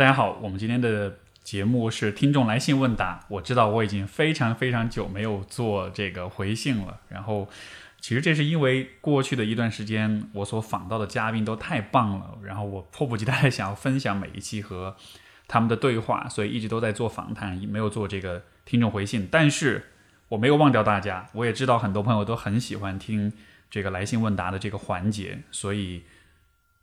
大家好，我们今天的节目是听众来信问答。我知道我已经非常非常久没有做这个回信了，然后其实这是因为过去的一段时间我所访到的嘉宾都太棒了，然后我迫不及待想要分享每一期和他们的对话，所以一直都在做访谈，没有做这个听众回信。但是我没有忘掉大家，我也知道很多朋友都很喜欢听这个来信问答的这个环节，所以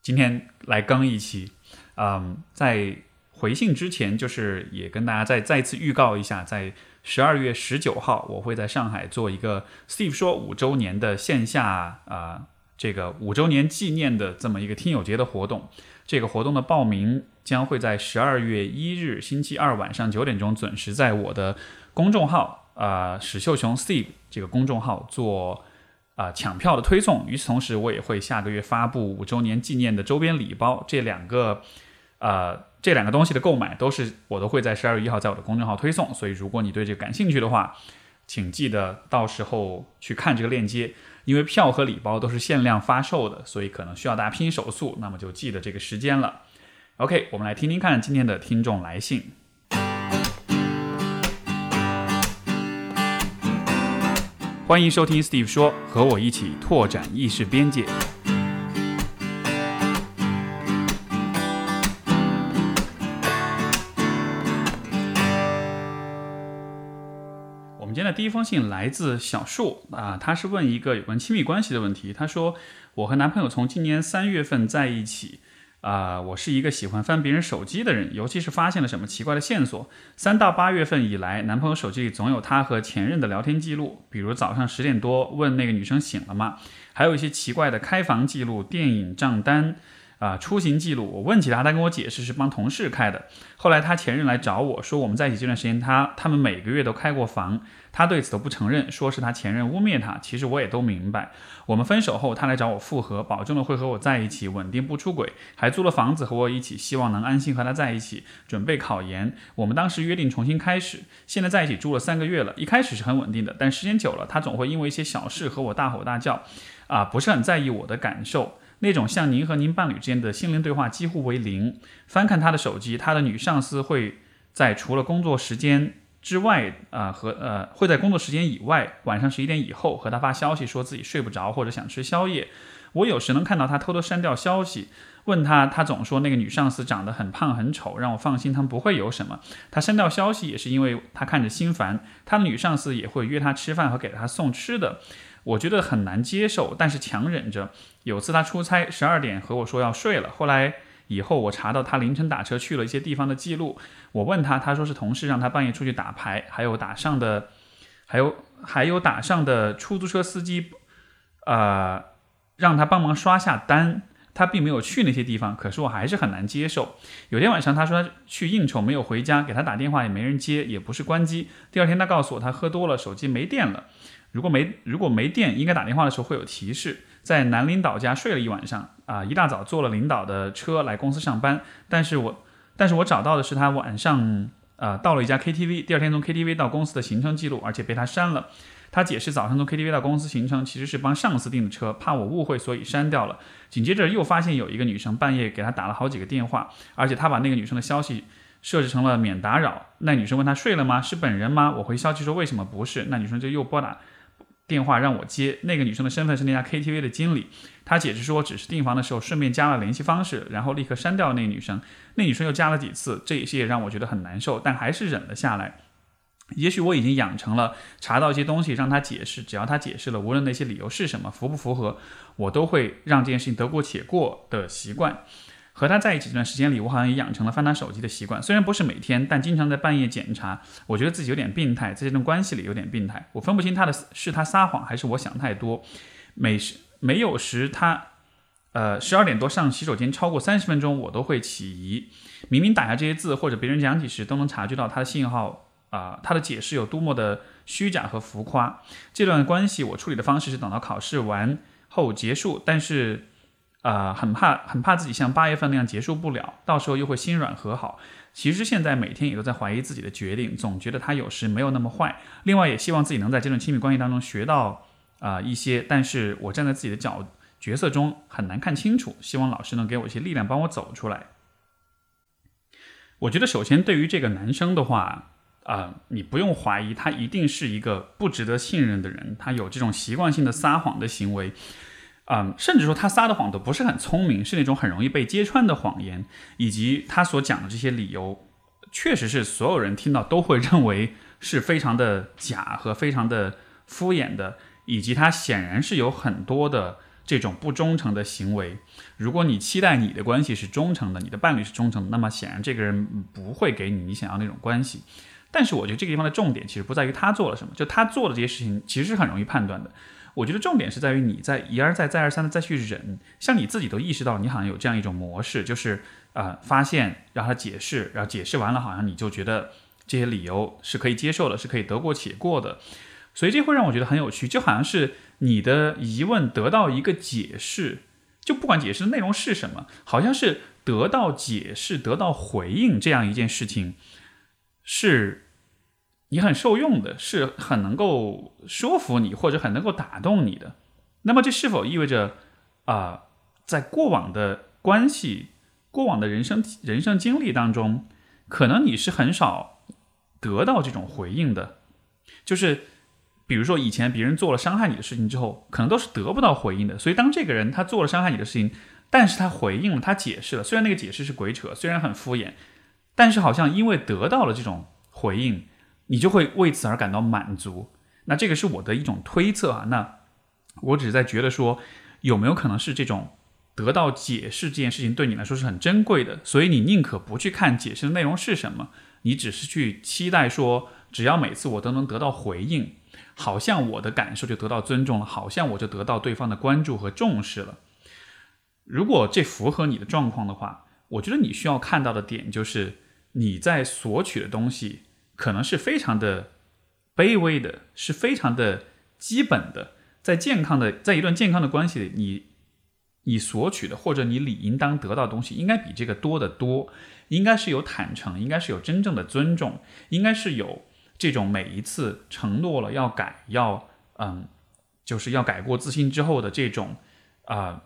今天来更一期。嗯，在回信之前，就是也跟大家再再次预告一下，在十二月十九号，我会在上海做一个 Steve 说五周年的线下啊，这个五周年纪念的这么一个听友节的活动。这个活动的报名将会在十二月一日星期二晚上九点钟准时在我的公众号啊史秀雄 Steve 这个公众号做啊抢票的推送。与此同时，我也会下个月发布五周年纪念的周边礼包。这两个呃。这两个东西的购买都是我都会在十二月一号在我的公众号推送，所以如果你对这个感兴趣的话，请记得到时候去看这个链接，因为票和礼包都是限量发售的，所以可能需要大家拼手速，那么就记得这个时间了。OK，我们来听听看今天的听众来信。欢迎收听 Steve 说，和我一起拓展意识边界。第一封信来自小树啊，他是问一个有关亲密关系的问题。他说：“我和男朋友从今年三月份在一起啊，我是一个喜欢翻别人手机的人，尤其是发现了什么奇怪的线索。三到八月份以来，男朋友手机里总有他和前任的聊天记录，比如早上十点多问那个女生醒了吗？还有一些奇怪的开房记录、电影账单。”啊，出行记录，我问起他，他跟我解释是帮同事开的。后来他前任来找我说，我们在一起这段时间，他他们每个月都开过房，他对此都不承认，说是他前任污蔑他。其实我也都明白。我们分手后，他来找我复合，保证了会和我在一起，稳定不出轨，还租了房子和我一起，希望能安心和他在一起，准备考研。我们当时约定重新开始，现在在一起住了三个月了，一开始是很稳定的，但时间久了，他总会因为一些小事和我大吼大叫，啊，不是很在意我的感受。那种像您和您伴侣之间的心灵对话几乎为零。翻看他的手机，他的女上司会在除了工作时间之外，啊和呃会在工作时间以外，晚上十一点以后和他发消息，说自己睡不着或者想吃宵夜。我有时能看到他偷偷删掉消息，问他，他总说那个女上司长得很胖很丑，让我放心，他们不会有什么。他删掉消息也是因为他看着心烦。他女上司也会约他吃饭和给他送吃的。我觉得很难接受，但是强忍着。有次他出差，十二点和我说要睡了。后来以后我查到他凌晨打车去了一些地方的记录。我问他，他说是同事让他半夜出去打牌，还有打上的，还有还有打上的出租车司机，呃，让他帮忙刷下单。他并没有去那些地方，可是我还是很难接受。有天晚上他说他去应酬没有回家，给他打电话也没人接，也不是关机。第二天他告诉我他喝多了，手机没电了。如果没如果没电，应该打电话的时候会有提示。在男领导家睡了一晚上，啊，一大早坐了领导的车来公司上班。但是我但是我找到的是他晚上啊到了一家 KTV，第二天从 KTV 到公司的行程记录，而且被他删了。他解释早上从 KTV 到公司行程其实是帮上司订的车，怕我误会，所以删掉了。紧接着又发现有一个女生半夜给他打了好几个电话，而且他把那个女生的消息。设置成了免打扰。那女生问他睡了吗？是本人吗？我回消息说为什么不是？那女生就又拨打电话让我接。那个女生的身份是那家 KTV 的经理。她解释说只是订房的时候顺便加了联系方式，然后立刻删掉了那个女生。那女生又加了几次，这些也让我觉得很难受，但还是忍了下来。也许我已经养成了查到一些东西让她解释，只要她解释了，无论那些理由是什么，符不符合，我都会让这件事情得过且过的习惯。和他在一起这段时间里，我好像也养成了翻他手机的习惯。虽然不是每天，但经常在半夜检查。我觉得自己有点病态，在这段关系里有点病态。我分不清他的是他撒谎还是我想太多。每时没有时他，呃，十二点多上洗手间超过三十分钟，我都会起疑。明明打下这些字或者别人讲起时，都能察觉到他的信号啊，他的解释有多么的虚假和浮夸。这段关系我处理的方式是等到考试完后结束，但是。啊，很怕，很怕自己像八月份那样结束不了，到时候又会心软和好。其实现在每天也都在怀疑自己的决定，总觉得他有时没有那么坏。另外，也希望自己能在这段亲密关系当中学到啊一些，但是我站在自己的角角色中很难看清楚。希望老师能给我一些力量，帮我走出来。我觉得首先对于这个男生的话，啊，你不用怀疑他一定是一个不值得信任的人，他有这种习惯性的撒谎的行为，啊，甚至说他撒的谎都不是很聪明，是那种很容易被揭穿的谎言，以及他所讲的这些理由，确实是所有人听到都会认为是非常的假和非常的敷衍的，以及他显然是有很多的。这种不忠诚的行为，如果你期待你的关系是忠诚的，你的伴侣是忠诚的，那么显然这个人不会给你你想要那种关系。但是我觉得这个地方的重点其实不在于他做了什么，就他做的这些事情其实是很容易判断的。我觉得重点是在于你在一而再再而三的再去忍，像你自己都意识到你好像有这样一种模式，就是啊发现让他解释，然后解释完了好像你就觉得这些理由是可以接受的，是可以得过且过的。所以这会让我觉得很有趣，就好像是你的疑问得到一个解释，就不管解释的内容是什么，好像是得到解释、得到回应这样一件事情，是你很受用的，是很能够说服你或者很能够打动你的。那么这是否意味着啊，在过往的关系、过往的人生人生经历当中，可能你是很少得到这种回应的，就是。比如说，以前别人做了伤害你的事情之后，可能都是得不到回应的。所以，当这个人他做了伤害你的事情，但是他回应了，他解释了，虽然那个解释是鬼扯，虽然很敷衍，但是好像因为得到了这种回应，你就会为此而感到满足。那这个是我的一种推测啊。那我只是在觉得说，有没有可能是这种得到解释这件事情对你来说是很珍贵的，所以你宁可不去看解释的内容是什么，你只是去期待说，只要每次我都能得到回应。好像我的感受就得到尊重了，好像我就得到对方的关注和重视了。如果这符合你的状况的话，我觉得你需要看到的点就是你在索取的东西可能是非常的卑微的，是非常的基本的。在健康的，在一段健康的关系里，你你索取的或者你理应当得到的东西，应该比这个多得多。应该是有坦诚，应该是有真正的尊重，应该是有。这种每一次承诺了要改，要嗯，就是要改过自新之后的这种啊，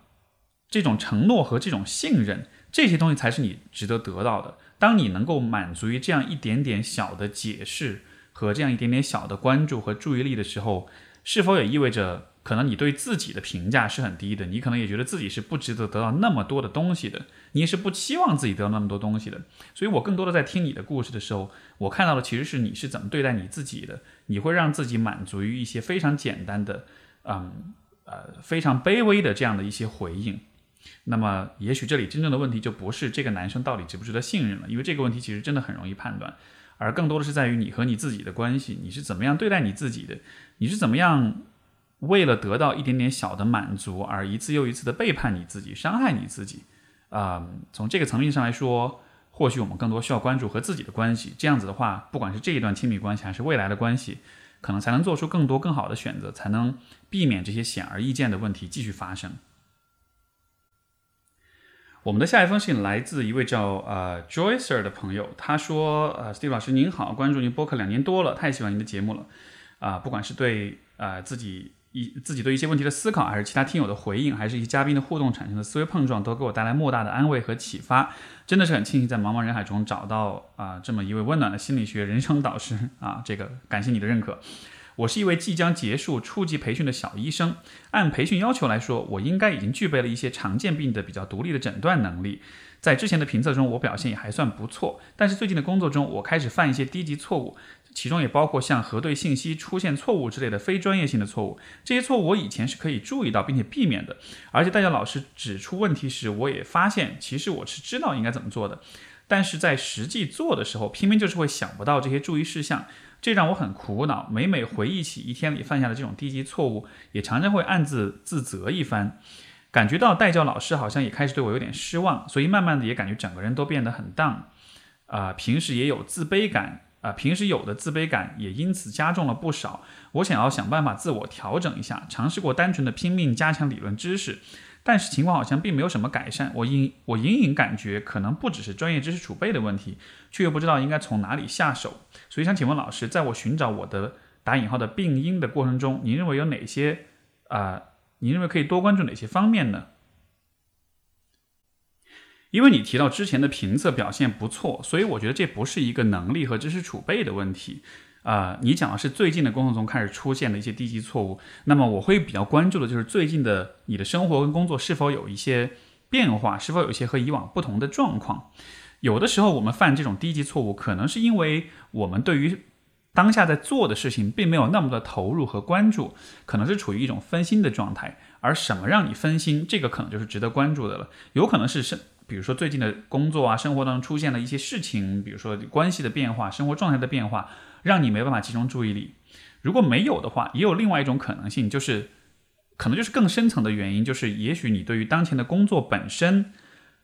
这种承诺和这种信任，这些东西才是你值得得到的。当你能够满足于这样一点点小的解释和这样一点点小的关注和注意力的时候，是否也意味着？可能你对自己的评价是很低的，你可能也觉得自己是不值得得到那么多的东西的，你也是不期望自己得到那么多东西的。所以我更多的在听你的故事的时候，我看到的其实是你是怎么对待你自己的，你会让自己满足于一些非常简单的，嗯呃非常卑微的这样的一些回应。那么也许这里真正的问题就不是这个男生到底值不值得信任了，因为这个问题其实真的很容易判断，而更多的是在于你和你自己的关系，你是怎么样对待你自己的，你是怎么样。为了得到一点点小的满足而一次又一次的背叛你自己、伤害你自己，啊，从这个层面上来说，或许我们更多需要关注和自己的关系。这样子的话，不管是这一段亲密关系还是未来的关系，可能才能做出更多更好的选择，才能避免这些显而易见的问题继续发生。我们的下一封信来自一位叫呃 Joyce 的朋友，他说：“呃，Steve 老师您好，关注您播客两年多了，太喜欢您的节目了，啊，不管是对呃自己。”一自己对一些问题的思考，还是其他听友的回应，还是一些嘉宾的互动产生的思维碰撞，都给我带来莫大的安慰和启发。真的是很庆幸在茫茫人海中找到啊这么一位温暖的心理学人生导师啊，这个感谢你的认可。我是一位即将结束初级培训的小医生，按培训要求来说，我应该已经具备了一些常见病的比较独立的诊断能力。在之前的评测中，我表现也还算不错，但是最近的工作中，我开始犯一些低级错误。其中也包括像核对信息出现错误之类的非专业性的错误，这些错误我以前是可以注意到并且避免的，而且代教老师指出问题时，我也发现其实我是知道应该怎么做的，但是在实际做的时候，偏偏就是会想不到这些注意事项，这让我很苦恼。每每回忆起一天里犯下的这种低级错误，也常常会暗自自责一番，感觉到代教老师好像也开始对我有点失望，所以慢慢的也感觉整个人都变得很荡，啊，平时也有自卑感。啊，平时有的自卑感也因此加重了不少。我想要想办法自我调整一下，尝试过单纯的拼命加强理论知识，但是情况好像并没有什么改善。我隐我隐隐感觉可能不只是专业知识储备的问题，却又不知道应该从哪里下手。所以想请问老师，在我寻找我的打引号的病因的过程中，您认为有哪些啊？您认为可以多关注哪些方面呢？因为你提到之前的评测表现不错，所以我觉得这不是一个能力和知识储备的问题。啊，你讲的是最近的工作中开始出现的一些低级错误，那么我会比较关注的就是最近的你的生活跟工作是否有一些变化，是否有一些和以往不同的状况。有的时候我们犯这种低级错误，可能是因为我们对于当下在做的事情并没有那么的投入和关注，可能是处于一种分心的状态。而什么让你分心，这个可能就是值得关注的了。有可能是生，比如说最近的工作啊、生活当中出现了一些事情，比如说关系的变化、生活状态的变化。让你没办法集中注意力。如果没有的话，也有另外一种可能性，就是可能就是更深层的原因，就是也许你对于当前的工作本身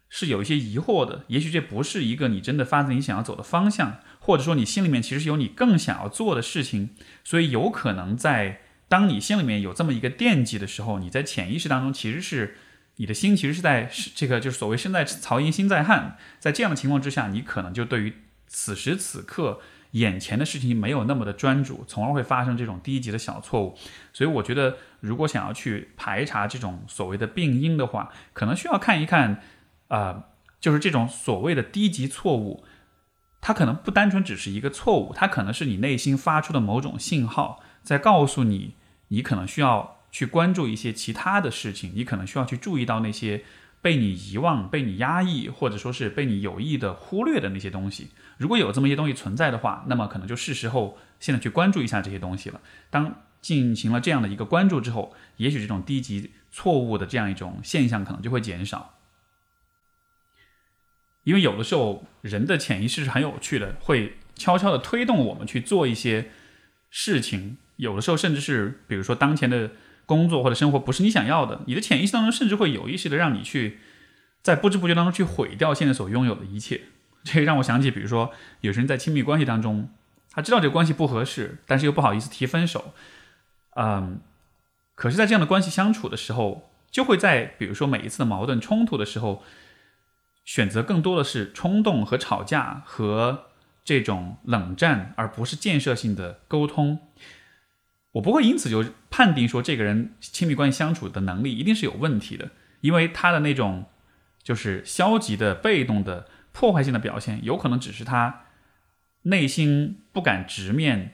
是有一些疑惑的，也许这不是一个你真的发自你想要走的方向，或者说你心里面其实有你更想要做的事情，所以有可能在当你心里面有这么一个惦记的时候，你在潜意识当中其实是你的心其实是在这个就是所谓身在曹营心在汉，在这样的情况之下，你可能就对于此时此刻。眼前的事情没有那么的专注，从而会发生这种低级的小错误。所以我觉得，如果想要去排查这种所谓的病因的话，可能需要看一看，呃，就是这种所谓的低级错误，它可能不单纯只是一个错误，它可能是你内心发出的某种信号，在告诉你，你可能需要去关注一些其他的事情，你可能需要去注意到那些。被你遗忘、被你压抑，或者说是被你有意的忽略的那些东西，如果有这么一些东西存在的话，那么可能就是时候现在去关注一下这些东西了。当进行了这样的一个关注之后，也许这种低级错误的这样一种现象可能就会减少。因为有的时候人的潜意识是很有趣的，会悄悄的推动我们去做一些事情。有的时候甚至是，比如说当前的。工作或者生活不是你想要的，你的潜意识当中甚至会有意识的让你去在不知不觉当中去毁掉现在所拥有的一切。这让我想起，比如说有些人在亲密关系当中，他知道这个关系不合适，但是又不好意思提分手，嗯，可是，在这样的关系相处的时候，就会在比如说每一次的矛盾冲突的时候，选择更多的是冲动和吵架和这种冷战，而不是建设性的沟通。我不会因此就判定说这个人亲密关系相处的能力一定是有问题的，因为他的那种就是消极的、被动的、破坏性的表现，有可能只是他内心不敢直面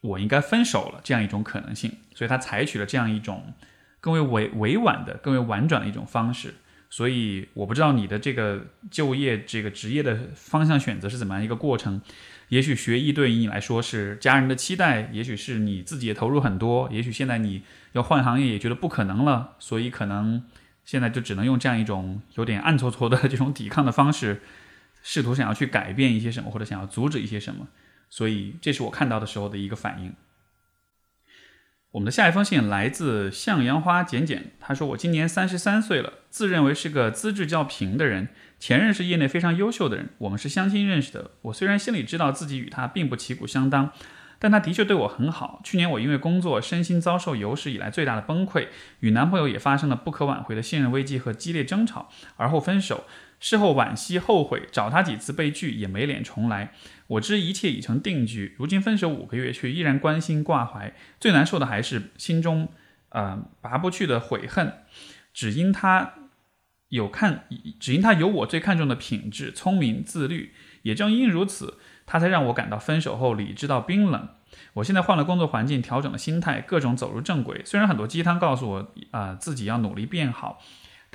我应该分手了这样一种可能性，所以他采取了这样一种更为委委婉的、更为婉转的一种方式。所以我不知道你的这个就业这个职业的方向选择是怎么样一个过程。也许学艺对于你来说是家人的期待，也许是你自己也投入很多，也许现在你要换行业也觉得不可能了，所以可能现在就只能用这样一种有点暗搓搓的这种抵抗的方式，试图想要去改变一些什么，或者想要阻止一些什么。所以这是我看到的时候的一个反应。我们的下一封信来自向阳花简简，他说：“我今年三十三岁了，自认为是个资质较平的人。”前任是业内非常优秀的人，我们是相亲认识的。我虽然心里知道自己与他并不旗鼓相当，但他的确对我很好。去年我因为工作身心遭受有史以来最大的崩溃，与男朋友也发生了不可挽回的信任危机和激烈争吵，而后分手。事后惋惜后悔，找他几次被拒也没脸重来。我知一切已成定局，如今分手五个月却依然关心挂怀。最难受的还是心中呃拔不去的悔恨，只因他。有看，只因他有我最看重的品质，聪明自律。也正因如此，他才让我感到分手后理智到冰冷。我现在换了工作环境，调整了心态，各种走入正轨。虽然很多鸡汤告诉我，啊，自己要努力变好，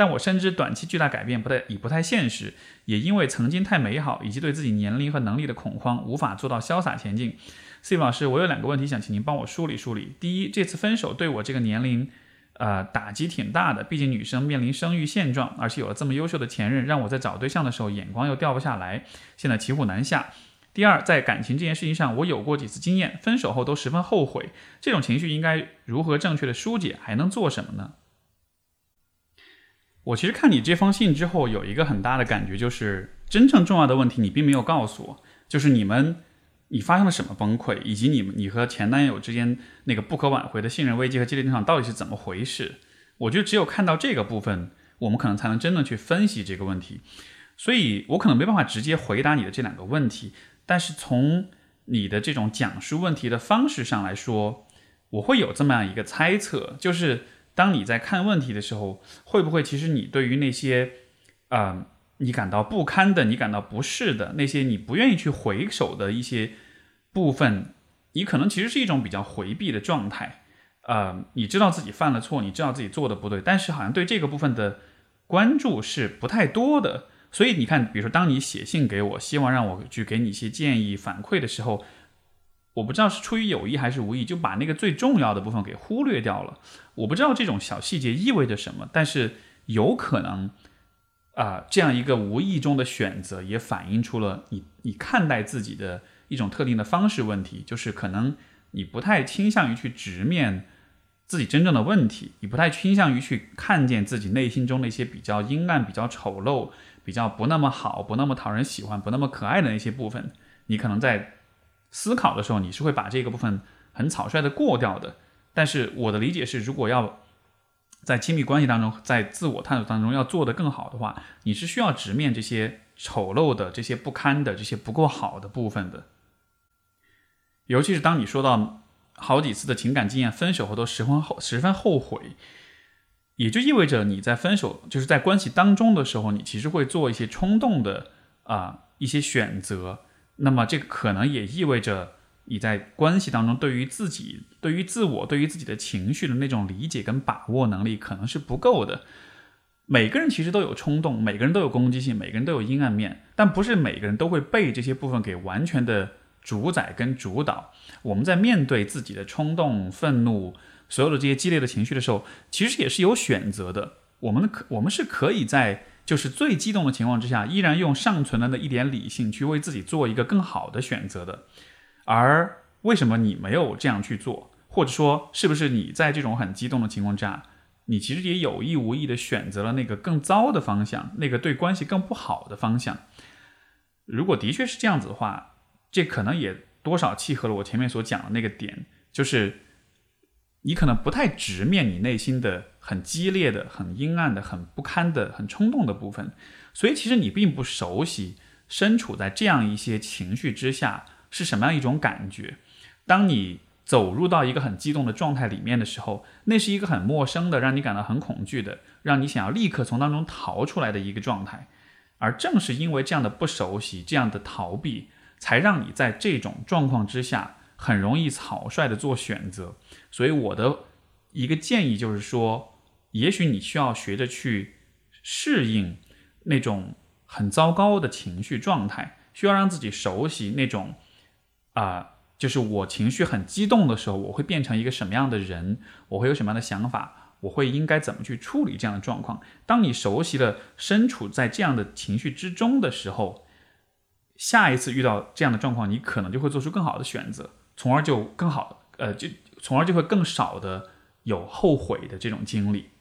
但我深知短期巨大改变不太已不太现实。也因为曾经太美好，以及对自己年龄和能力的恐慌，无法做到潇洒前进。C 老师，我有两个问题想请您帮我梳理梳理。第一，这次分手对我这个年龄。呃，打击挺大的，毕竟女生面临生育现状，而且有了这么优秀的前任，让我在找对象的时候眼光又掉不下来，现在骑虎难下。第二，在感情这件事情上，我有过几次经验，分手后都十分后悔，这种情绪应该如何正确的疏解，还能做什么呢？我其实看你这封信之后，有一个很大的感觉，就是真正重要的问题你并没有告诉我，就是你们。你发生了什么崩溃，以及你们你和前男友之间那个不可挽回的信任危机和激烈争吵到底是怎么回事？我觉得只有看到这个部分，我们可能才能真的去分析这个问题。所以我可能没办法直接回答你的这两个问题，但是从你的这种讲述问题的方式上来说，我会有这么样一个猜测，就是当你在看问题的时候，会不会其实你对于那些，啊。你感到不堪的、你感到不适的那些你不愿意去回首的一些部分，你可能其实是一种比较回避的状态。呃，你知道自己犯了错，你知道自己做的不对，但是好像对这个部分的关注是不太多的。所以你看，比如说，当你写信给我，希望让我去给你一些建议反馈的时候，我不知道是出于有意还是无意，就把那个最重要的部分给忽略掉了。我不知道这种小细节意味着什么，但是有可能。啊，这样一个无意中的选择，也反映出了你你看待自己的一种特定的方式问题，就是可能你不太倾向于去直面自己真正的问题，你不太倾向于去看见自己内心中那些比较阴暗、比较丑陋、比较不那么好、不那么讨人喜欢、不那么可爱的那些部分。你可能在思考的时候，你是会把这个部分很草率的过掉的。但是我的理解是，如果要在亲密关系当中，在自我探索当中要做得更好的话，你是需要直面这些丑陋的、这些不堪的、这些不够好的部分的。尤其是当你说到好几次的情感经验，分手后都十分后十分后悔，也就意味着你在分手就是在关系当中的时候，你其实会做一些冲动的啊一些选择。那么这个可能也意味着。你在关系当中，对于自己、对于自我、对于自己的情绪的那种理解跟把握能力，可能是不够的。每个人其实都有冲动，每个人都有攻击性，每个人都有阴暗面，但不是每个人都会被这些部分给完全的主宰跟主导。我们在面对自己的冲动、愤怒，所有的这些激烈的情绪的时候，其实也是有选择的。我们可我们是可以在就是最激动的情况之下，依然用尚存的那一点理性去为自己做一个更好的选择的。而为什么你没有这样去做？或者说，是不是你在这种很激动的情况之下，你其实也有意无意的选择了那个更糟的方向，那个对关系更不好的方向？如果的确是这样子的话，这可能也多少契合了我前面所讲的那个点，就是你可能不太直面你内心的很激烈的、很阴暗的、很不堪的、很冲动的部分，所以其实你并不熟悉身处在这样一些情绪之下。是什么样一种感觉？当你走入到一个很激动的状态里面的时候，那是一个很陌生的，让你感到很恐惧的，让你想要立刻从当中逃出来的一个状态。而正是因为这样的不熟悉、这样的逃避，才让你在这种状况之下很容易草率的做选择。所以我的一个建议就是说，也许你需要学着去适应那种很糟糕的情绪状态，需要让自己熟悉那种。啊，就是我情绪很激动的时候，我会变成一个什么样的人？我会有什么样的想法？我会应该怎么去处理这样的状况？当你熟悉了身处在这样的情绪之中的时候，下一次遇到这样的状况，你可能就会做出更好的选择，从而就更好，呃，就从而就会更少的有后悔的这种经历。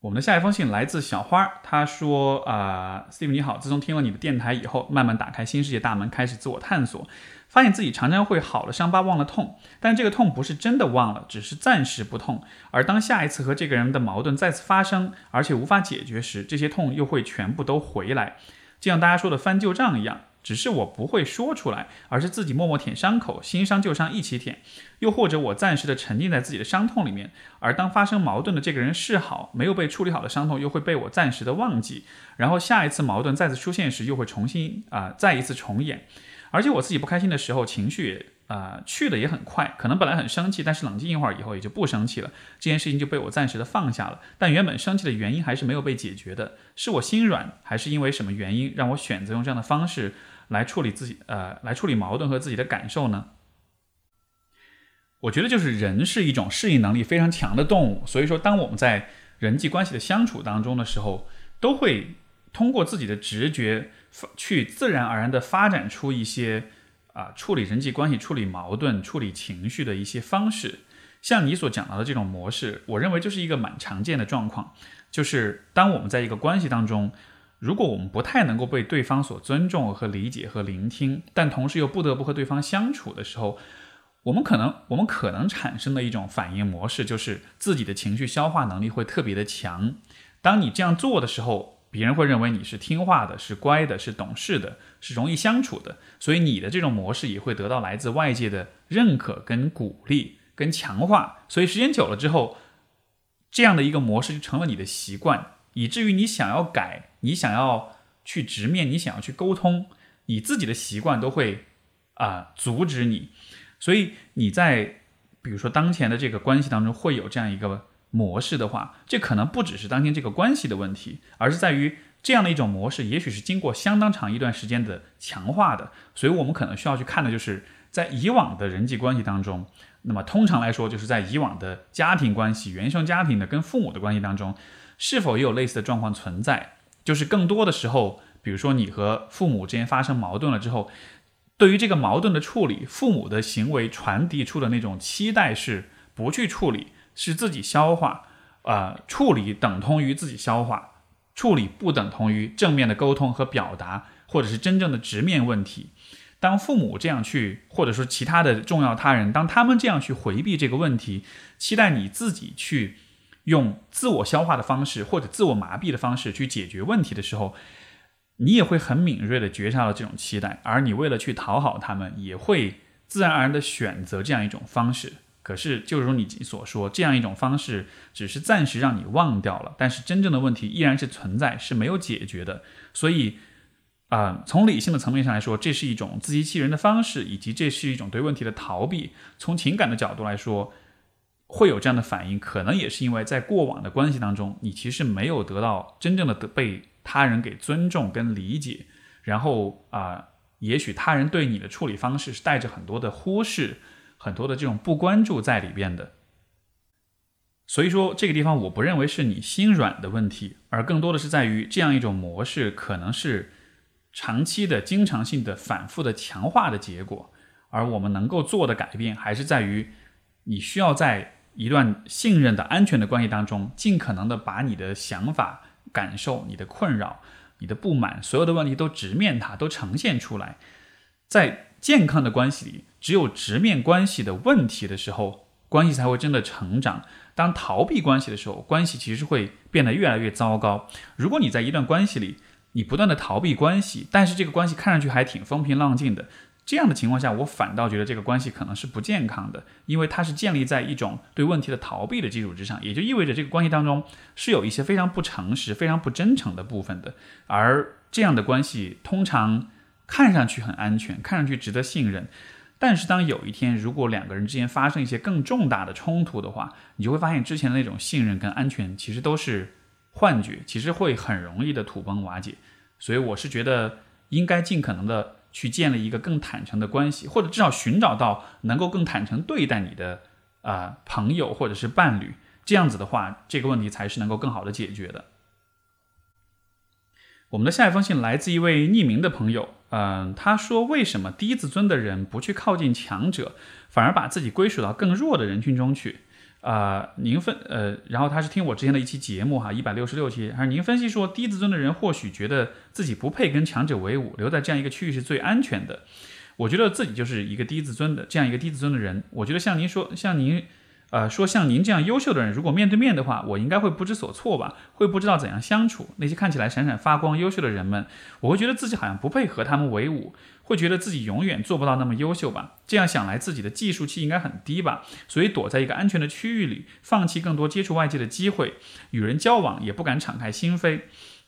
我们的下一封信来自小花，她说：“啊，Steve 你好，自从听了你的电台以后，慢慢打开新世界大门，开始自我探索，发现自己常常会好了伤疤忘了痛，但这个痛不是真的忘了，只是暂时不痛。而当下一次和这个人的矛盾再次发生，而且无法解决时，这些痛又会全部都回来，就像大家说的翻旧账一样。”只是我不会说出来，而是自己默默舔伤口，新伤旧伤一起舔。又或者我暂时的沉浸在自己的伤痛里面，而当发生矛盾的这个人示好，没有被处理好的伤痛又会被我暂时的忘记，然后下一次矛盾再次出现时，又会重新啊再一次重演。而且我自己不开心的时候，情绪。啊，去的也很快，可能本来很生气，但是冷静一会儿以后也就不生气了，这件事情就被我暂时的放下了。但原本生气的原因还是没有被解决的，是我心软，还是因为什么原因让我选择用这样的方式来处理自己，呃，来处理矛盾和自己的感受呢？我觉得就是人是一种适应能力非常强的动物，所以说当我们在人际关系的相处当中的时候，都会通过自己的直觉去自然而然的发展出一些。啊，处理人际关系、处理矛盾、处理情绪的一些方式，像你所讲到的这种模式，我认为就是一个蛮常见的状况。就是当我们在一个关系当中，如果我们不太能够被对方所尊重和理解和聆听，但同时又不得不和对方相处的时候，我们可能我们可能产生的一种反应模式，就是自己的情绪消化能力会特别的强。当你这样做的时候，别人会认为你是听话的，是乖的，是懂事的，是容易相处的，所以你的这种模式也会得到来自外界的认可、跟鼓励、跟强化。所以时间久了之后，这样的一个模式就成了你的习惯，以至于你想要改，你想要去直面，你想要去沟通，你自己的习惯都会啊阻止你。所以你在比如说当前的这个关系当中会有这样一个模式的话，这可能不只是当前这个关系的问题，而是在于。这样的一种模式，也许是经过相当长一段时间的强化的，所以我们可能需要去看的就是在以往的人际关系当中，那么通常来说，就是在以往的家庭关系、原生家庭的跟父母的关系当中，是否也有类似的状况存在？就是更多的时候，比如说你和父母之间发生矛盾了之后，对于这个矛盾的处理，父母的行为传递出的那种期待是不去处理，是自己消化，啊，处理等同于自己消化。处理不等同于正面的沟通和表达，或者是真正的直面问题。当父母这样去，或者说其他的重要他人，当他们这样去回避这个问题，期待你自己去用自我消化的方式或者自我麻痹的方式去解决问题的时候，你也会很敏锐的觉察到这种期待，而你为了去讨好他们，也会自然而然的选择这样一种方式。可是，就如你所说，这样一种方式只是暂时让你忘掉了，但是真正的问题依然是存在，是没有解决的。所以，啊，从理性的层面上来说，这是一种自欺欺人的方式，以及这是一种对问题的逃避。从情感的角度来说，会有这样的反应，可能也是因为在过往的关系当中，你其实没有得到真正的被他人给尊重跟理解，然后啊，也许他人对你的处理方式是带着很多的忽视。很多的这种不关注在里边的，所以说这个地方我不认为是你心软的问题，而更多的是在于这样一种模式可能是长期的、经常性的、反复的强化的结果，而我们能够做的改变还是在于你需要在一段信任的安全的关系当中，尽可能的把你的想法、感受、你的困扰、你的不满，所有的问题都直面它，都呈现出来，在健康的关系里。只有直面关系的问题的时候，关系才会真的成长。当逃避关系的时候，关系其实会变得越来越糟糕。如果你在一段关系里，你不断的逃避关系，但是这个关系看上去还挺风平浪静的，这样的情况下，我反倒觉得这个关系可能是不健康的，因为它是建立在一种对问题的逃避的基础之上，也就意味着这个关系当中是有一些非常不诚实、非常不真诚的部分的。而这样的关系通常看上去很安全，看上去值得信任。但是，当有一天，如果两个人之间发生一些更重大的冲突的话，你就会发现之前的那种信任跟安全其实都是幻觉，其实会很容易的土崩瓦解。所以，我是觉得应该尽可能的去建立一个更坦诚的关系，或者至少寻找到能够更坦诚对待你的啊朋友或者是伴侣。这样子的话，这个问题才是能够更好的解决的。我们的下一封信来自一位匿名的朋友。嗯，他说：“为什么低自尊的人不去靠近强者，反而把自己归属到更弱的人群中去？”啊，您分呃，然后他是听我之前的一期节目哈，一百六十六期，还是您分析说，低自尊的人或许觉得自己不配跟强者为伍，留在这样一个区域是最安全的。我觉得自己就是一个低自尊的这样一个低自尊的人。我觉得像您说，像您。呃，说像您这样优秀的人，如果面对面的话，我应该会不知所措吧，会不知道怎样相处。那些看起来闪闪发光、优秀的人们，我会觉得自己好像不配和他们为伍，会觉得自己永远做不到那么优秀吧。这样想来，自己的计数期应该很低吧，所以躲在一个安全的区域里，放弃更多接触外界的机会，与人交往也不敢敞开心扉。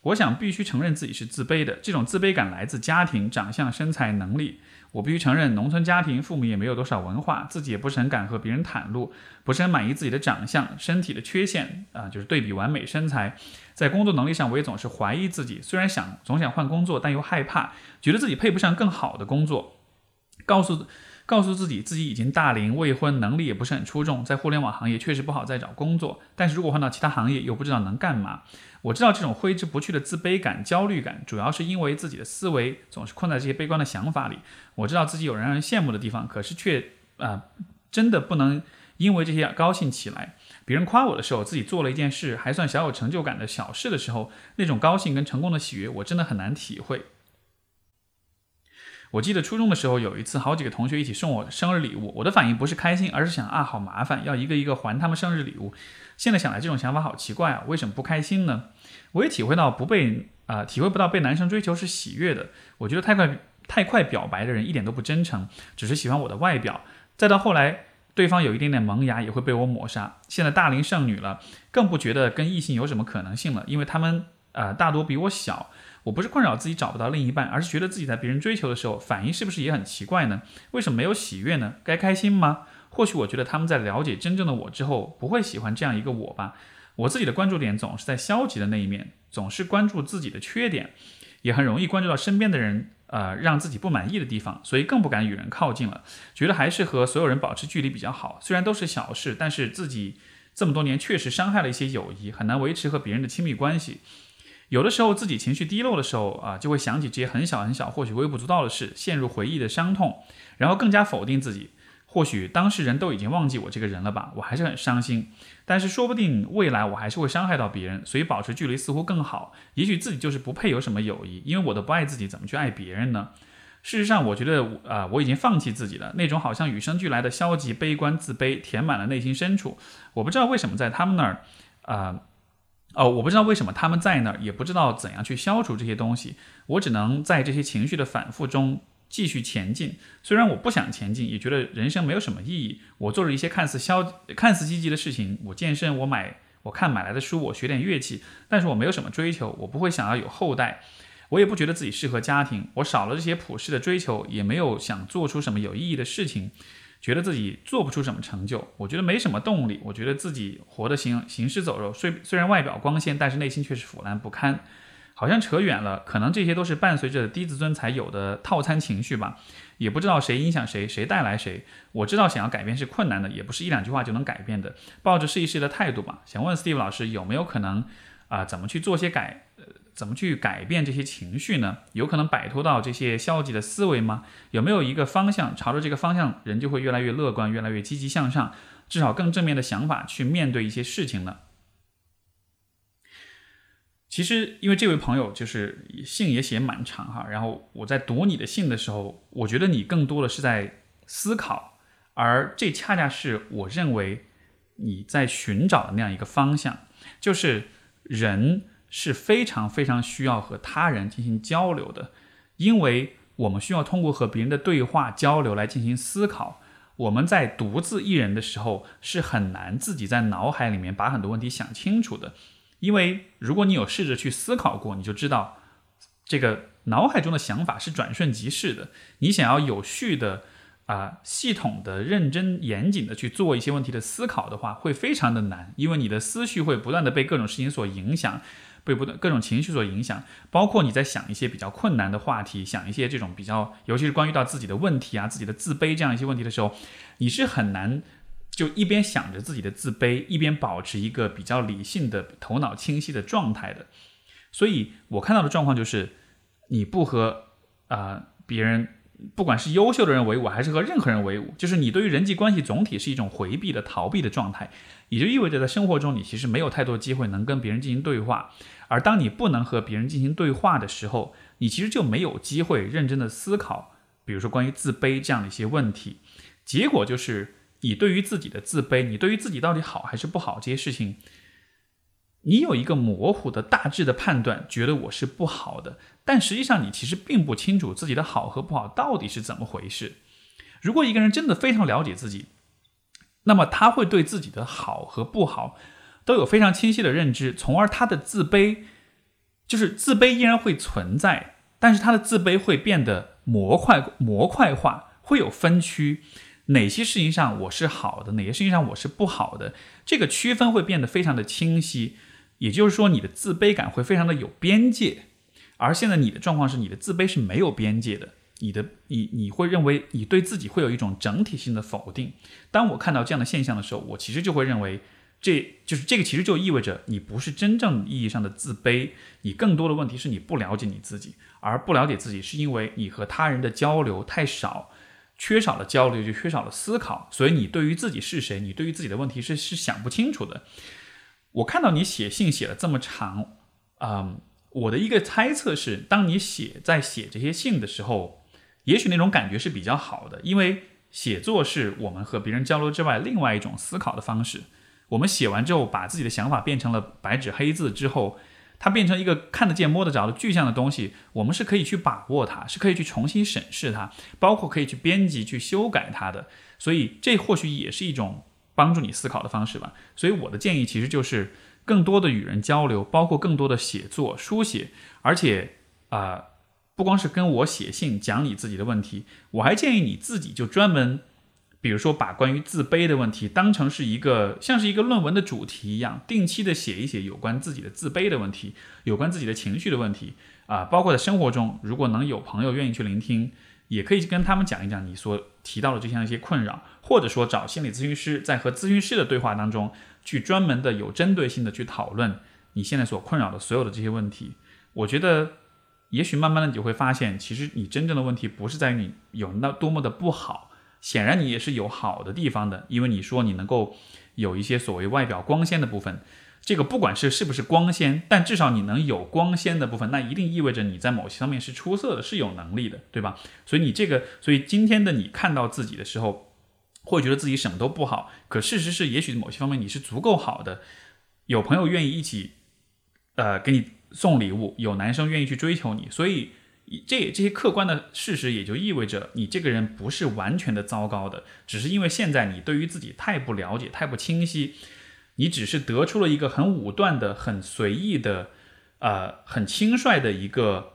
我想必须承认自己是自卑的，这种自卑感来自家庭、长相、身材、能力。我必须承认，农村家庭，父母也没有多少文化，自己也不是很敢和别人袒露，不是很满意自己的长相、身体的缺陷啊，就是对比完美身材。在工作能力上，我也总是怀疑自己，虽然想总想换工作，但又害怕，觉得自己配不上更好的工作。告诉告诉自己，自己已经大龄未婚，能力也不是很出众，在互联网行业确实不好再找工作。但是如果换到其他行业，又不知道能干嘛。我知道这种挥之不去的自卑感、焦虑感，主要是因为自己的思维总是困在这些悲观的想法里。我知道自己有让人羡慕的地方，可是却啊，真的不能因为这些高兴起来。别人夸我的时候，自己做了一件事还算小有成就感的小事的时候，那种高兴跟成功的喜悦，我真的很难体会。我记得初中的时候，有一次好几个同学一起送我生日礼物，我的反应不是开心，而是想啊，好麻烦，要一个一个还他们生日礼物。现在想来，这种想法好奇怪啊！为什么不开心呢？我也体会到不被啊，体会不到被男生追求是喜悦的。我觉得太快太快表白的人一点都不真诚，只是喜欢我的外表。再到后来。对方有一点点萌芽也会被我抹杀。现在大龄剩女了，更不觉得跟异性有什么可能性了，因为他们呃大多比我小。我不是困扰自己找不到另一半，而是觉得自己在别人追求的时候反应是不是也很奇怪呢？为什么没有喜悦呢？该开心吗？或许我觉得他们在了解真正的我之后，不会喜欢这样一个我吧。我自己的关注点总是在消极的那一面，总是关注自己的缺点，也很容易关注到身边的人，呃，让自己不满意的地方，所以更不敢与人靠近了。觉得还是和所有人保持距离比较好。虽然都是小事，但是自己这么多年确实伤害了一些友谊，很难维持和别人的亲密关系。有的时候自己情绪低落的时候啊，就会想起这些很小很小、或许微不足道的事，陷入回忆的伤痛，然后更加否定自己。或许当事人都已经忘记我这个人了吧，我还是很伤心。但是说不定未来我还是会伤害到别人，所以保持距离似乎更好。也许自己就是不配有什么友谊，因为我都不爱自己，怎么去爱别人呢？事实上，我觉得啊，我已经放弃自己了。那种好像与生俱来的消极、悲观、自卑，填满了内心深处。我不知道为什么在他们那儿，啊。哦，我不知道为什么他们在那儿，也不知道怎样去消除这些东西。我只能在这些情绪的反复中继续前进。虽然我不想前进，也觉得人生没有什么意义。我做着一些看似消、看似积极的事情，我健身，我买、我看买来的书，我学点乐器。但是我没有什么追求，我不会想要有后代，我也不觉得自己适合家庭。我少了这些普世的追求，也没有想做出什么有意义的事情。觉得自己做不出什么成就，我觉得没什么动力。我觉得自己活得行行尸走肉，虽虽然外表光鲜，但是内心却是腐烂不堪。好像扯远了，可能这些都是伴随着低自尊才有的套餐情绪吧。也不知道谁影响谁，谁带来谁。我知道想要改变是困难的，也不是一两句话就能改变的。抱着试一试的态度吧。想问 Steve 老师有没有可能啊？怎么去做些改？怎么去改变这些情绪呢？有可能摆脱到这些消极的思维吗？有没有一个方向，朝着这个方向，人就会越来越乐观，越来越积极向上，至少更正面的想法去面对一些事情呢？其实，因为这位朋友就是信也写蛮长哈，然后我在读你的信的时候，我觉得你更多的是在思考，而这恰恰是我认为你在寻找的那样一个方向，就是人。是非常非常需要和他人进行交流的，因为我们需要通过和别人的对话交流来进行思考。我们在独自一人的时候是很难自己在脑海里面把很多问题想清楚的，因为如果你有试着去思考过，你就知道这个脑海中的想法是转瞬即逝的。你想要有序的。啊，系统的、认真、严谨的去做一些问题的思考的话，会非常的难，因为你的思绪会不断的被各种事情所影响，被不断各种情绪所影响，包括你在想一些比较困难的话题，想一些这种比较，尤其是关于到自己的问题啊、自己的自卑这样一些问题的时候，你是很难就一边想着自己的自卑，一边保持一个比较理性的、头脑清晰的状态的。所以我看到的状况就是，你不和啊别人。不管是优秀的人为伍，还是和任何人为伍，就是你对于人际关系总体是一种回避的、逃避的状态，也就意味着在生活中你其实没有太多机会能跟别人进行对话。而当你不能和别人进行对话的时候，你其实就没有机会认真的思考，比如说关于自卑这样的一些问题。结果就是你对于自己的自卑，你对于自己到底好还是不好这些事情。你有一个模糊的大致的判断，觉得我是不好的，但实际上你其实并不清楚自己的好和不好到底是怎么回事。如果一个人真的非常了解自己，那么他会对自己的好和不好都有非常清晰的认知，从而他的自卑就是自卑依然会存在，但是他的自卑会变得模块模块化，会有分区，哪些事情上我是好的，哪些事情上我是不好的，这个区分会变得非常的清晰。也就是说，你的自卑感会非常的有边界，而现在你的状况是，你的自卑是没有边界的。你的你你会认为你对自己会有一种整体性的否定。当我看到这样的现象的时候，我其实就会认为，这就是这个其实就意味着你不是真正意义上的自卑，你更多的问题是你不了解你自己，而不了解自己是因为你和他人的交流太少，缺少了交流就缺少了思考，所以你对于自己是谁，你对于自己的问题是是想不清楚的。我看到你写信写了这么长，嗯，我的一个猜测是，当你写在写这些信的时候，也许那种感觉是比较好的，因为写作是我们和别人交流之外另外一种思考的方式。我们写完之后，把自己的想法变成了白纸黑字之后，它变成一个看得见、摸得着的具象的东西，我们是可以去把握它，是可以去重新审视它，包括可以去编辑、去修改它的。所以这或许也是一种帮助你思考的方式吧。所以我的建议其实就是更多的与人交流，包括更多的写作、书写，而且啊，不光是跟我写信讲你自己的问题，我还建议你自己就专门。比如说，把关于自卑的问题当成是一个像是一个论文的主题一样，定期的写一写有关自己的自卑的问题，有关自己的情绪的问题啊，包括在生活中，如果能有朋友愿意去聆听，也可以跟他们讲一讲你所提到的这样一些困扰，或者说找心理咨询师，在和咨询师的对话当中，去专门的有针对性的去讨论你现在所困扰的所有的这些问题。我觉得，也许慢慢的你就会发现，其实你真正的问题不是在于你有那多么的不好。显然你也是有好的地方的，因为你说你能够有一些所谓外表光鲜的部分，这个不管是是不是光鲜，但至少你能有光鲜的部分，那一定意味着你在某些方面是出色的，是有能力的，对吧？所以你这个，所以今天的你看到自己的时候，会觉得自己什么都不好，可事实是，也许某些方面你是足够好的，有朋友愿意一起，呃，给你送礼物，有男生愿意去追求你，所以。这这些客观的事实也就意味着你这个人不是完全的糟糕的，只是因为现在你对于自己太不了解、太不清晰，你只是得出了一个很武断的、很随意的、呃很轻率的一个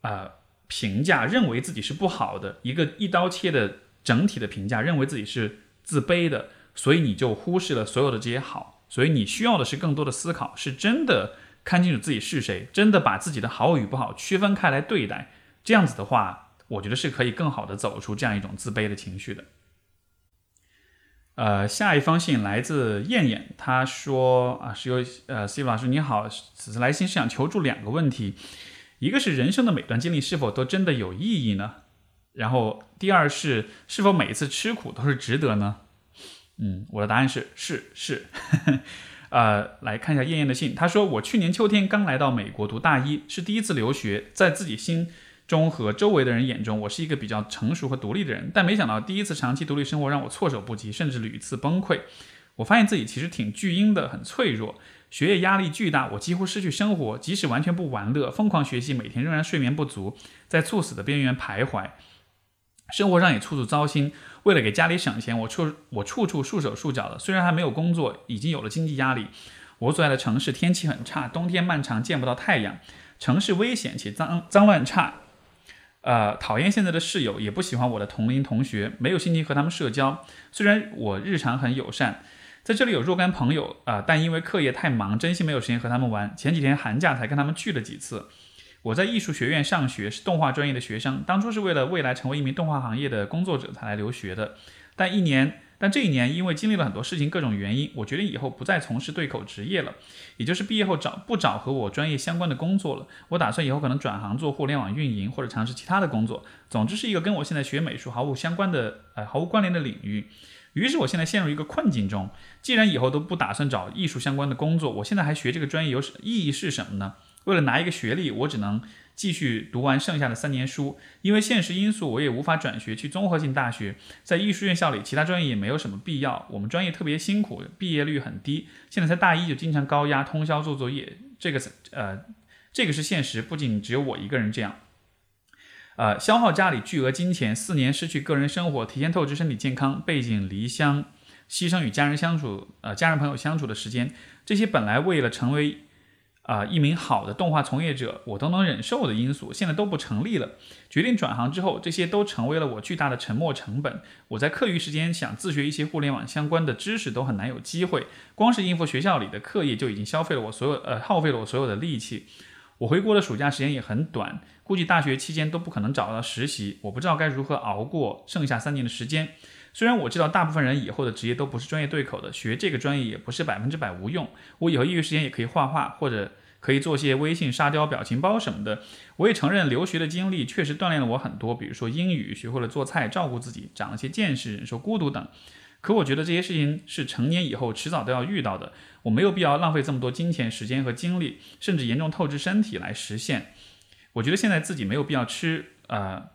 呃评价，认为自己是不好的，一个一刀切的整体的评价，认为自己是自卑的，所以你就忽视了所有的这些好，所以你需要的是更多的思考，是真的看清楚自己是谁，真的把自己的好与不好区分开来对待。这样子的话，我觉得是可以更好的走出这样一种自卑的情绪的。呃，下一封信来自燕燕，她说啊，是由呃，Steve 老师你好，此次来信是想求助两个问题，一个是人生的每段经历是否都真的有意义呢？然后第二是是否每一次吃苦都是值得呢？嗯，我的答案是是是。呃，来看一下燕燕的信，她说我去年秋天刚来到美国读大一，是第一次留学，在自己心。中和周围的人眼中，我是一个比较成熟和独立的人，但没想到第一次长期独立生活让我措手不及，甚至屡次崩溃。我发现自己其实挺巨婴的，很脆弱，学业压力巨大，我几乎失去生活，即使完全不玩乐，疯狂学习，每天仍然睡眠不足，在猝死的边缘徘徊。生活上也处处糟心，为了给家里省钱，我处我处处束手束脚的。虽然还没有工作，已经有了经济压力。我所在的城市天气很差，冬天漫长，见不到太阳，城市危险且脏脏乱差。呃，讨厌现在的室友，也不喜欢我的同龄同学，没有心情和他们社交。虽然我日常很友善，在这里有若干朋友啊，但因为课业太忙，真心没有时间和他们玩。前几天寒假才跟他们聚了几次。我在艺术学院上学，是动画专业的学生，当初是为了未来成为一名动画行业的工作者才来留学的，但一年。但这一年，因为经历了很多事情，各种原因，我决定以后不再从事对口职业了，也就是毕业后找不找和我专业相关的工作了。我打算以后可能转行做互联网运营，或者尝试其他的工作。总之是一个跟我现在学美术毫无相关的，呃，毫无关联的领域。于是我现在陷入一个困境中。既然以后都不打算找艺术相关的工作，我现在还学这个专业有什意义是什么呢？为了拿一个学历，我只能。继续读完剩下的三年书，因为现实因素，我也无法转学去综合性大学。在艺术院校里，其他专业也没有什么必要。我们专业特别辛苦，毕业率很低。现在才大一就经常高压通宵做作业，这个呃，这个是现实。不仅只有我一个人这样，呃，消耗家里巨额金钱，四年失去个人生活，提前透支身体健康，背井离乡，牺牲与家人相处，呃，家人朋友相处的时间，这些本来为了成为。啊，一名好的动画从业者，我都能忍受的因素，现在都不成立了。决定转行之后，这些都成为了我巨大的沉没成本。我在课余时间想自学一些互联网相关的知识，都很难有机会。光是应付学校里的课业，就已经消费了我所有，呃，耗费了我所有的力气。我回国的暑假时间也很短，估计大学期间都不可能找到实习。我不知道该如何熬过剩下三年的时间。虽然我知道大部分人以后的职业都不是专业对口的，学这个专业也不是百分之百无用。我以后业余时间也可以画画，或者可以做些微信沙雕表情包什么的。我也承认留学的经历确实锻炼了我很多，比如说英语，学会了做菜，照顾自己，长了些见识，忍受孤独等。可我觉得这些事情是成年以后迟早都要遇到的，我没有必要浪费这么多金钱、时间和精力，甚至严重透支身体来实现。我觉得现在自己没有必要吃，呃。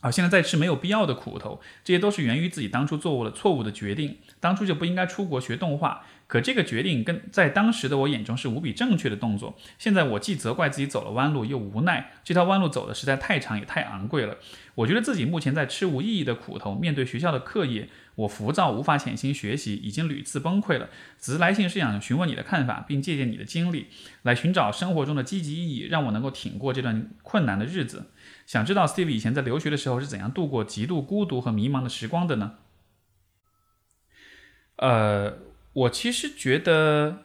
啊，现在在吃没有必要的苦头，这些都是源于自己当初做过了错误的决定。当初就不应该出国学动画，可这个决定跟在当时的我眼中是无比正确的动作。现在我既责怪自己走了弯路，又无奈这条弯路走的实在太长也太昂贵了。我觉得自己目前在吃无意义的苦头，面对学校的课业，我浮躁无法潜心学习，已经屡次崩溃了。此次来信是想询问你的看法，并借鉴你的经历，来寻找生活中的积极意义，让我能够挺过这段困难的日子。想知道 Steve 以前在留学的时候是怎样度过极度孤独和迷茫的时光的呢？呃，我其实觉得，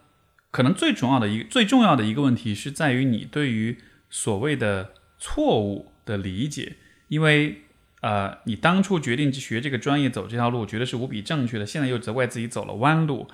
可能最重要的一最重要的一个问题是在于你对于所谓的错误的理解，因为呃，你当初决定去学这个专业，走这条路，觉得是无比正确的，现在又责怪自己走了弯路，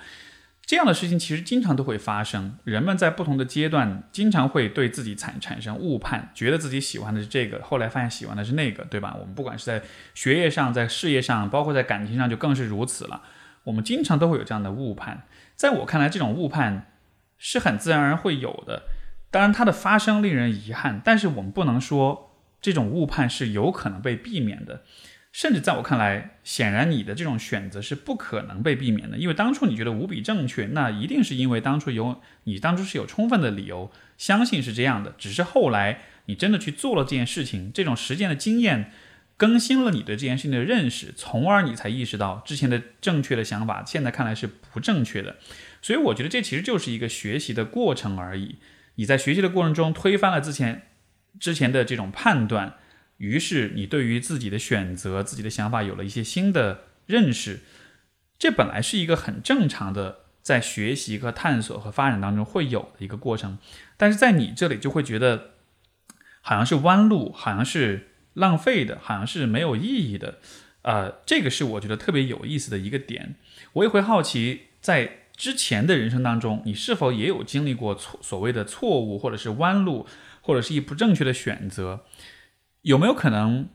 这样的事情其实经常都会发生。人们在不同的阶段，经常会对自己产产生误判，觉得自己喜欢的是这个，后来发现喜欢的是那个，对吧？我们不管是在学业上，在事业上，包括在感情上，就更是如此了。我们经常都会有这样的误判，在我看来，这种误判是很自然而然会有的。当然，它的发生令人遗憾，但是我们不能说这种误判是有可能被避免的。甚至在我看来，显然你的这种选择是不可能被避免的，因为当初你觉得无比正确，那一定是因为当初有你当初是有充分的理由相信是这样的。只是后来你真的去做了这件事情，这种实践的经验。更新了你对这件事情的认识，从而你才意识到之前的正确的想法，现在看来是不正确的。所以我觉得这其实就是一个学习的过程而已。你在学习的过程中推翻了之前之前的这种判断，于是你对于自己的选择、自己的想法有了一些新的认识。这本来是一个很正常的在学习和探索和发展当中会有的一个过程，但是在你这里就会觉得好像是弯路，好像是。浪费的，好像是没有意义的，呃，这个是我觉得特别有意思的一个点。我也会好奇，在之前的人生当中，你是否也有经历过错所谓的错误，或者是弯路，或者是一不正确的选择？有没有可能，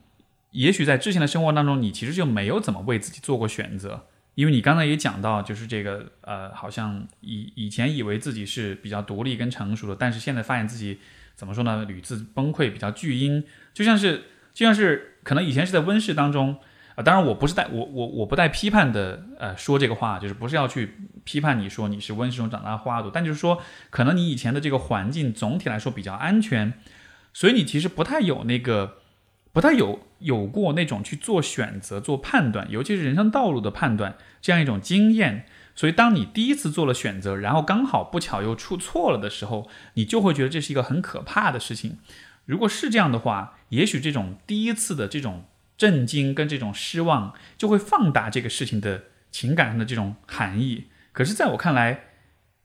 也许在之前的生活当中，你其实就没有怎么为自己做过选择？因为你刚才也讲到，就是这个，呃，好像以以前以为自己是比较独立跟成熟的，但是现在发现自己怎么说呢？屡次崩溃，比较巨婴，就像是。就像是可能以前是在温室当中啊，当然我不是带我我我不带批判的呃说这个话，就是不是要去批判你说你是温室中长大的花朵，但就是说可能你以前的这个环境总体来说比较安全，所以你其实不太有那个不太有有过那种去做选择做判断，尤其是人生道路的判断这样一种经验，所以当你第一次做了选择，然后刚好不巧又出错了的时候，你就会觉得这是一个很可怕的事情。如果是这样的话，也许这种第一次的这种震惊跟这种失望，就会放大这个事情的情感上的这种含义。可是，在我看来，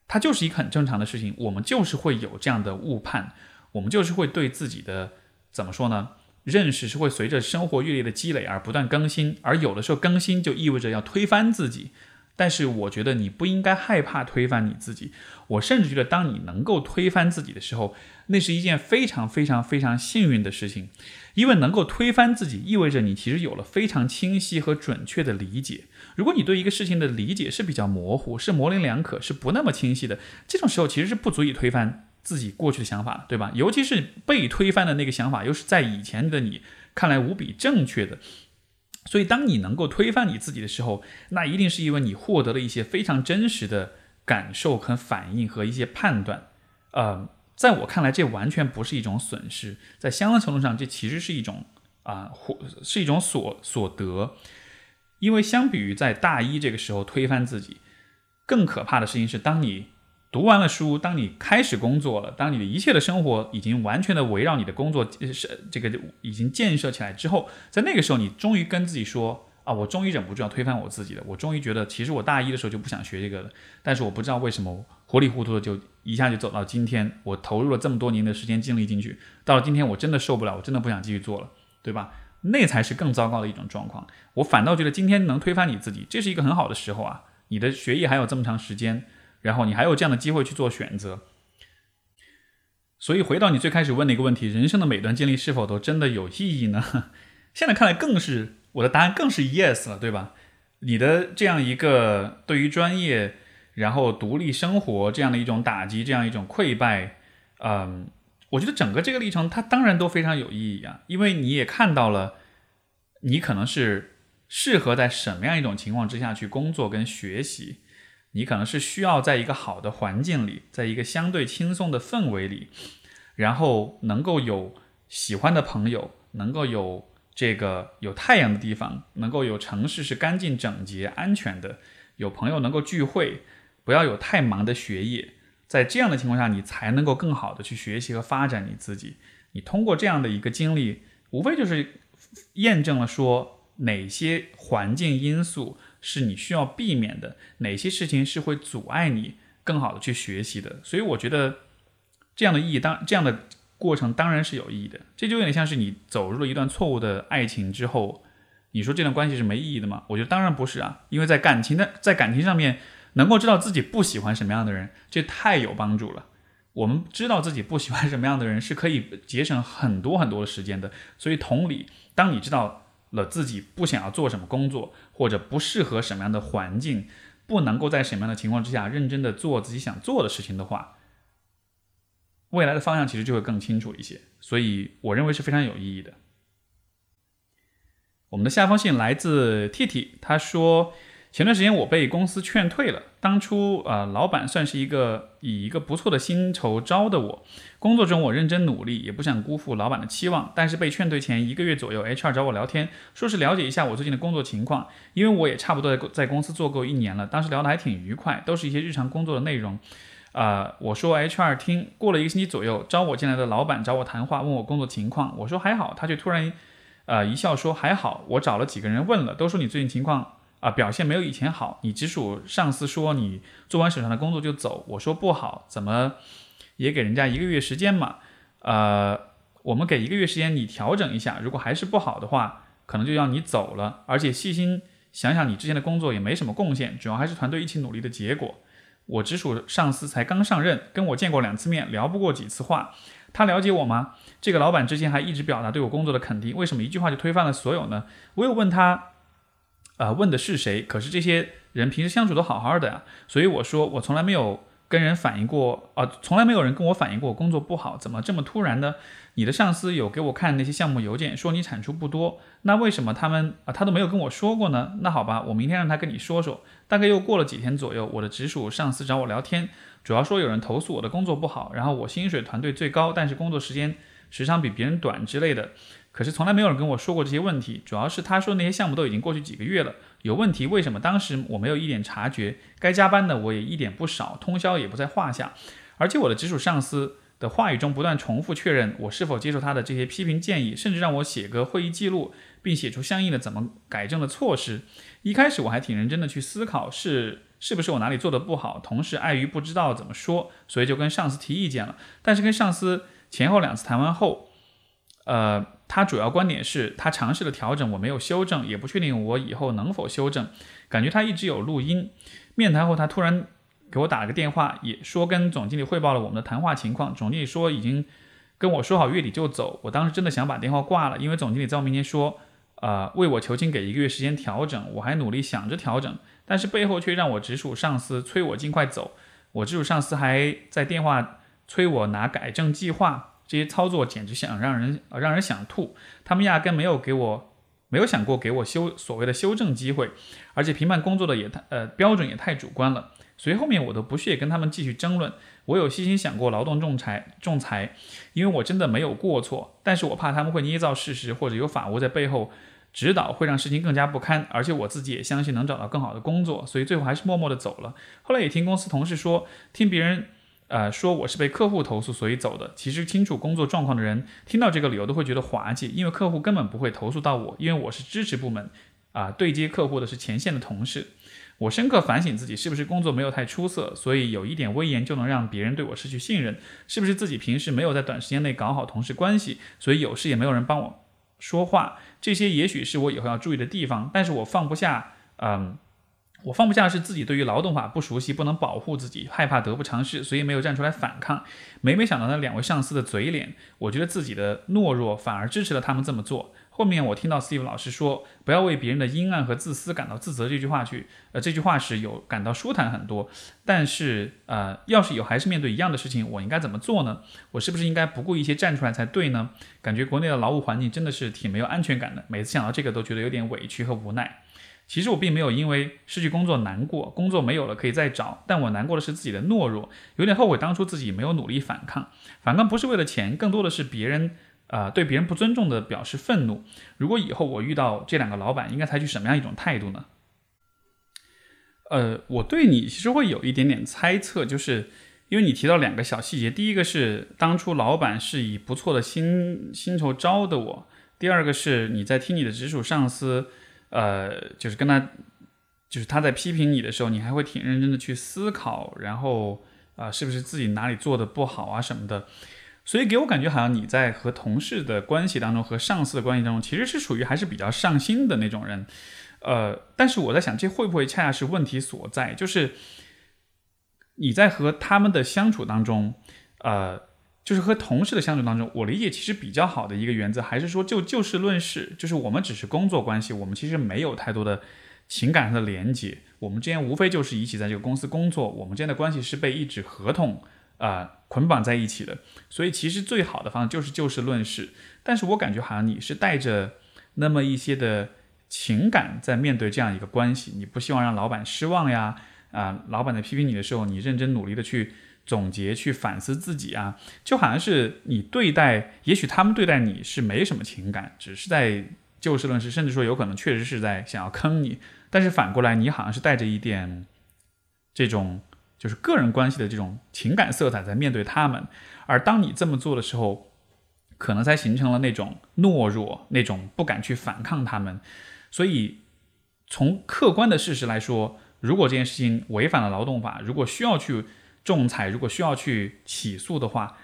它就是一个很正常的事情。我们就是会有这样的误判，我们就是会对自己的怎么说呢？认识是会随着生活阅历的积累而不断更新，而有的时候更新就意味着要推翻自己。但是我觉得你不应该害怕推翻你自己。我甚至觉得，当你能够推翻自己的时候，那是一件非常非常非常幸运的事情，因为能够推翻自己，意味着你其实有了非常清晰和准确的理解。如果你对一个事情的理解是比较模糊，是模棱两可，是不那么清晰的，这种时候其实是不足以推翻自己过去的想法，对吧？尤其是被推翻的那个想法，又是在以前的你看来无比正确的。所以，当你能够推翻你自己的时候，那一定是因为你获得了一些非常真实的感受和反应和一些判断。呃，在我看来，这完全不是一种损失，在相当程度上，这其实是一种啊，或是一种所所得。因为相比于在大一这个时候推翻自己，更可怕的事情是，当你。读完了书，当你开始工作了，当你的一切的生活已经完全的围绕你的工作是这个已经建设起来之后，在那个时候，你终于跟自己说啊，我终于忍不住要推翻我自己了。我终于觉得，其实我大一的时候就不想学这个了，但是我不知道为什么糊里糊涂的就一下就走到今天。我投入了这么多年的时间精力进去，到了今天我真的受不了，我真的不想继续做了，对吧？那才是更糟糕的一种状况。我反倒觉得今天能推翻你自己，这是一个很好的时候啊。你的学业还有这么长时间。然后你还有这样的机会去做选择，所以回到你最开始问的一个问题：人生的每段经历是否都真的有意义呢？现在看来更是我的答案更是 yes 了，对吧？你的这样一个对于专业，然后独立生活这样的一种打击，这样一种溃败，嗯，我觉得整个这个历程它当然都非常有意义啊，因为你也看到了，你可能是适合在什么样一种情况之下去工作跟学习。你可能是需要在一个好的环境里，在一个相对轻松的氛围里，然后能够有喜欢的朋友，能够有这个有太阳的地方，能够有城市是干净整洁、安全的，有朋友能够聚会，不要有太忙的学业。在这样的情况下，你才能够更好的去学习和发展你自己。你通过这样的一个经历，无非就是验证了说哪些环境因素是你需要避免的，哪些事情是会阻碍你更好的去学习的。所以我觉得这样的意义，当这样的过程当然是有意义的。这就有点像是你走入了一段错误的爱情之后，你说这段关系是没意义的吗？我觉得当然不是啊，因为在感情的在感情上面。能够知道自己不喜欢什么样的人，这太有帮助了。我们知道自己不喜欢什么样的人，是可以节省很多很多的时间的。所以，同理，当你知道了自己不想要做什么工作，或者不适合什么样的环境，不能够在什么样的情况之下认真的做自己想做的事情的话，未来的方向其实就会更清楚一些。所以，我认为是非常有意义的。我们的下封信来自 T T，他说。前段时间我被公司劝退了。当初啊，老板算是一个以一个不错的薪酬招的我。工作中我认真努力，也不想辜负老板的期望。但是被劝退前一个月左右，HR 找我聊天，说是了解一下我最近的工作情况。因为我也差不多在在公司做够一年了，当时聊得还挺愉快，都是一些日常工作的内容。啊，我说 HR 听过了一个星期左右，招我进来的老板找我谈话，问我工作情况。我说还好，他却突然呃一笑说还好。我找了几个人问了，都说你最近情况。啊，表现没有以前好。你直属上司说你做完手上的工作就走，我说不好，怎么也给人家一个月时间嘛？呃，我们给一个月时间你调整一下，如果还是不好的话，可能就要你走了。而且细心想想，你之前的工作也没什么贡献，主要还是团队一起努力的结果。我直属上司才刚上任，跟我见过两次面，聊不过几次话。他了解我吗？这个老板之前还一直表达对我工作的肯定，为什么一句话就推翻了所有呢？我有问他。啊，问的是谁？可是这些人平时相处都好好的呀，所以我说我从来没有跟人反映过，啊，从来没有人跟我反映过工作不好，怎么这么突然呢？你的上司有给我看那些项目邮件，说你产出不多，那为什么他们啊他都没有跟我说过呢？那好吧，我明天让他跟你说说。大概又过了几天左右，我的直属上司找我聊天，主要说有人投诉我的工作不好，然后我薪水团队最高，但是工作时间时长比别人短之类的。可是从来没有人跟我说过这些问题，主要是他说那些项目都已经过去几个月了，有问题为什么当时我没有一点察觉？该加班的我也一点不少，通宵也不在话下，而且我的直属上司的话语中不断重复确认我是否接受他的这些批评建议，甚至让我写个会议记录，并写出相应的怎么改正的措施。一开始我还挺认真的去思考是是不是我哪里做的不好，同时碍于不知道怎么说，所以就跟上司提意见了。但是跟上司前后两次谈完后，呃。他主要观点是他尝试了调整，我没有修正，也不确定我以后能否修正。感觉他一直有录音。面谈后，他突然给我打了个电话，也说跟总经理汇报了我们的谈话情况。总经理说已经跟我说好月底就走。我当时真的想把电话挂了，因为总经理在我面前说，呃，为我求情，给一个月时间调整。我还努力想着调整，但是背后却让我直属上司催我尽快走。我直属上司还在电话催我拿改正计划。这些操作简直想让人让人想吐，他们压根没有给我没有想过给我修所谓的修正机会，而且评判工作的也太呃标准也太主观了，所以后面我都不屑跟他们继续争论。我有细心想过劳动仲裁仲裁，因为我真的没有过错，但是我怕他们会捏造事实或者有法务在背后指导，会让事情更加不堪，而且我自己也相信能找到更好的工作，所以最后还是默默的走了。后来也听公司同事说，听别人。呃，说我是被客户投诉所以走的。其实清楚工作状况的人听到这个理由都会觉得滑稽，因为客户根本不会投诉到我，因为我是支持部门，啊，对接客户的是前线的同事。我深刻反省自己是不是工作没有太出色，所以有一点威严就能让别人对我失去信任？是不是自己平时没有在短时间内搞好同事关系，所以有事也没有人帮我说话？这些也许是我以后要注意的地方，但是我放不下，嗯。我放不下是自己对于劳动法不熟悉，不能保护自己，害怕得不偿失，所以没有站出来反抗。每每想到那两位上司的嘴脸，我觉得自己的懦弱反而支持了他们这么做。后面我听到 Steve 老师说“不要为别人的阴暗和自私感到自责”这句话去，呃，这句话时有感到舒坦很多。但是，呃，要是有还是面对一样的事情，我应该怎么做呢？我是不是应该不顾一切站出来才对呢？感觉国内的劳务环境真的是挺没有安全感的，每次想到这个都觉得有点委屈和无奈。其实我并没有因为失去工作难过，工作没有了可以再找，但我难过的是自己的懦弱，有点后悔当初自己没有努力反抗。反抗不是为了钱，更多的是别人，呃，对别人不尊重的表示愤怒。如果以后我遇到这两个老板，应该采取什么样一种态度呢？呃，我对你其实会有一点点猜测，就是因为你提到两个小细节，第一个是当初老板是以不错的薪薪酬招的我，第二个是你在听你的直属上司。呃，就是跟他，就是他在批评你的时候，你还会挺认真的去思考，然后啊，是不是自己哪里做的不好啊什么的，所以给我感觉好像你在和同事的关系当中，和上司的关系当中，其实是属于还是比较上心的那种人。呃，但是我在想，这会不会恰恰是问题所在？就是你在和他们的相处当中，呃。就是和同事的相处当中，我理解其实比较好的一个原则，还是说就就事论事，就是我们只是工作关系，我们其实没有太多的情感上的连接，我们之间无非就是一起在这个公司工作，我们之间的关系是被一纸合同啊捆绑在一起的，所以其实最好的方式就是就事论事。但是我感觉好像你是带着那么一些的情感在面对这样一个关系，你不希望让老板失望呀，啊，老板在批评你的时候，你认真努力的去。总结去反思自己啊，就好像是你对待，也许他们对待你是没什么情感，只是在就事论事，甚至说有可能确实是在想要坑你。但是反过来，你好像是带着一点这种就是个人关系的这种情感色彩在面对他们。而当你这么做的时候，可能才形成了那种懦弱，那种不敢去反抗他们。所以从客观的事实来说，如果这件事情违反了劳动法，如果需要去。仲裁如果需要去起诉的话，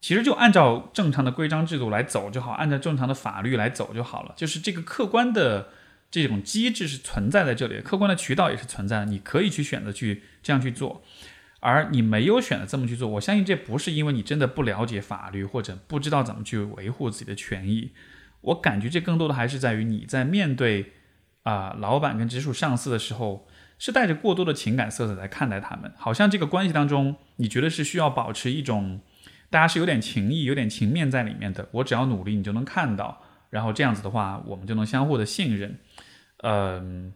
其实就按照正常的规章制度来走就好，按照正常的法律来走就好了。就是这个客观的这种机制是存在在这里，客观的渠道也是存在的，你可以去选择去这样去做。而你没有选择这么去做，我相信这不是因为你真的不了解法律或者不知道怎么去维护自己的权益。我感觉这更多的还是在于你在面对啊老板跟直属上司的时候。是带着过多的情感色彩来看待他们，好像这个关系当中，你觉得是需要保持一种，大家是有点情谊、有点情面在里面的。我只要努力，你就能看到，然后这样子的话，我们就能相互的信任。嗯，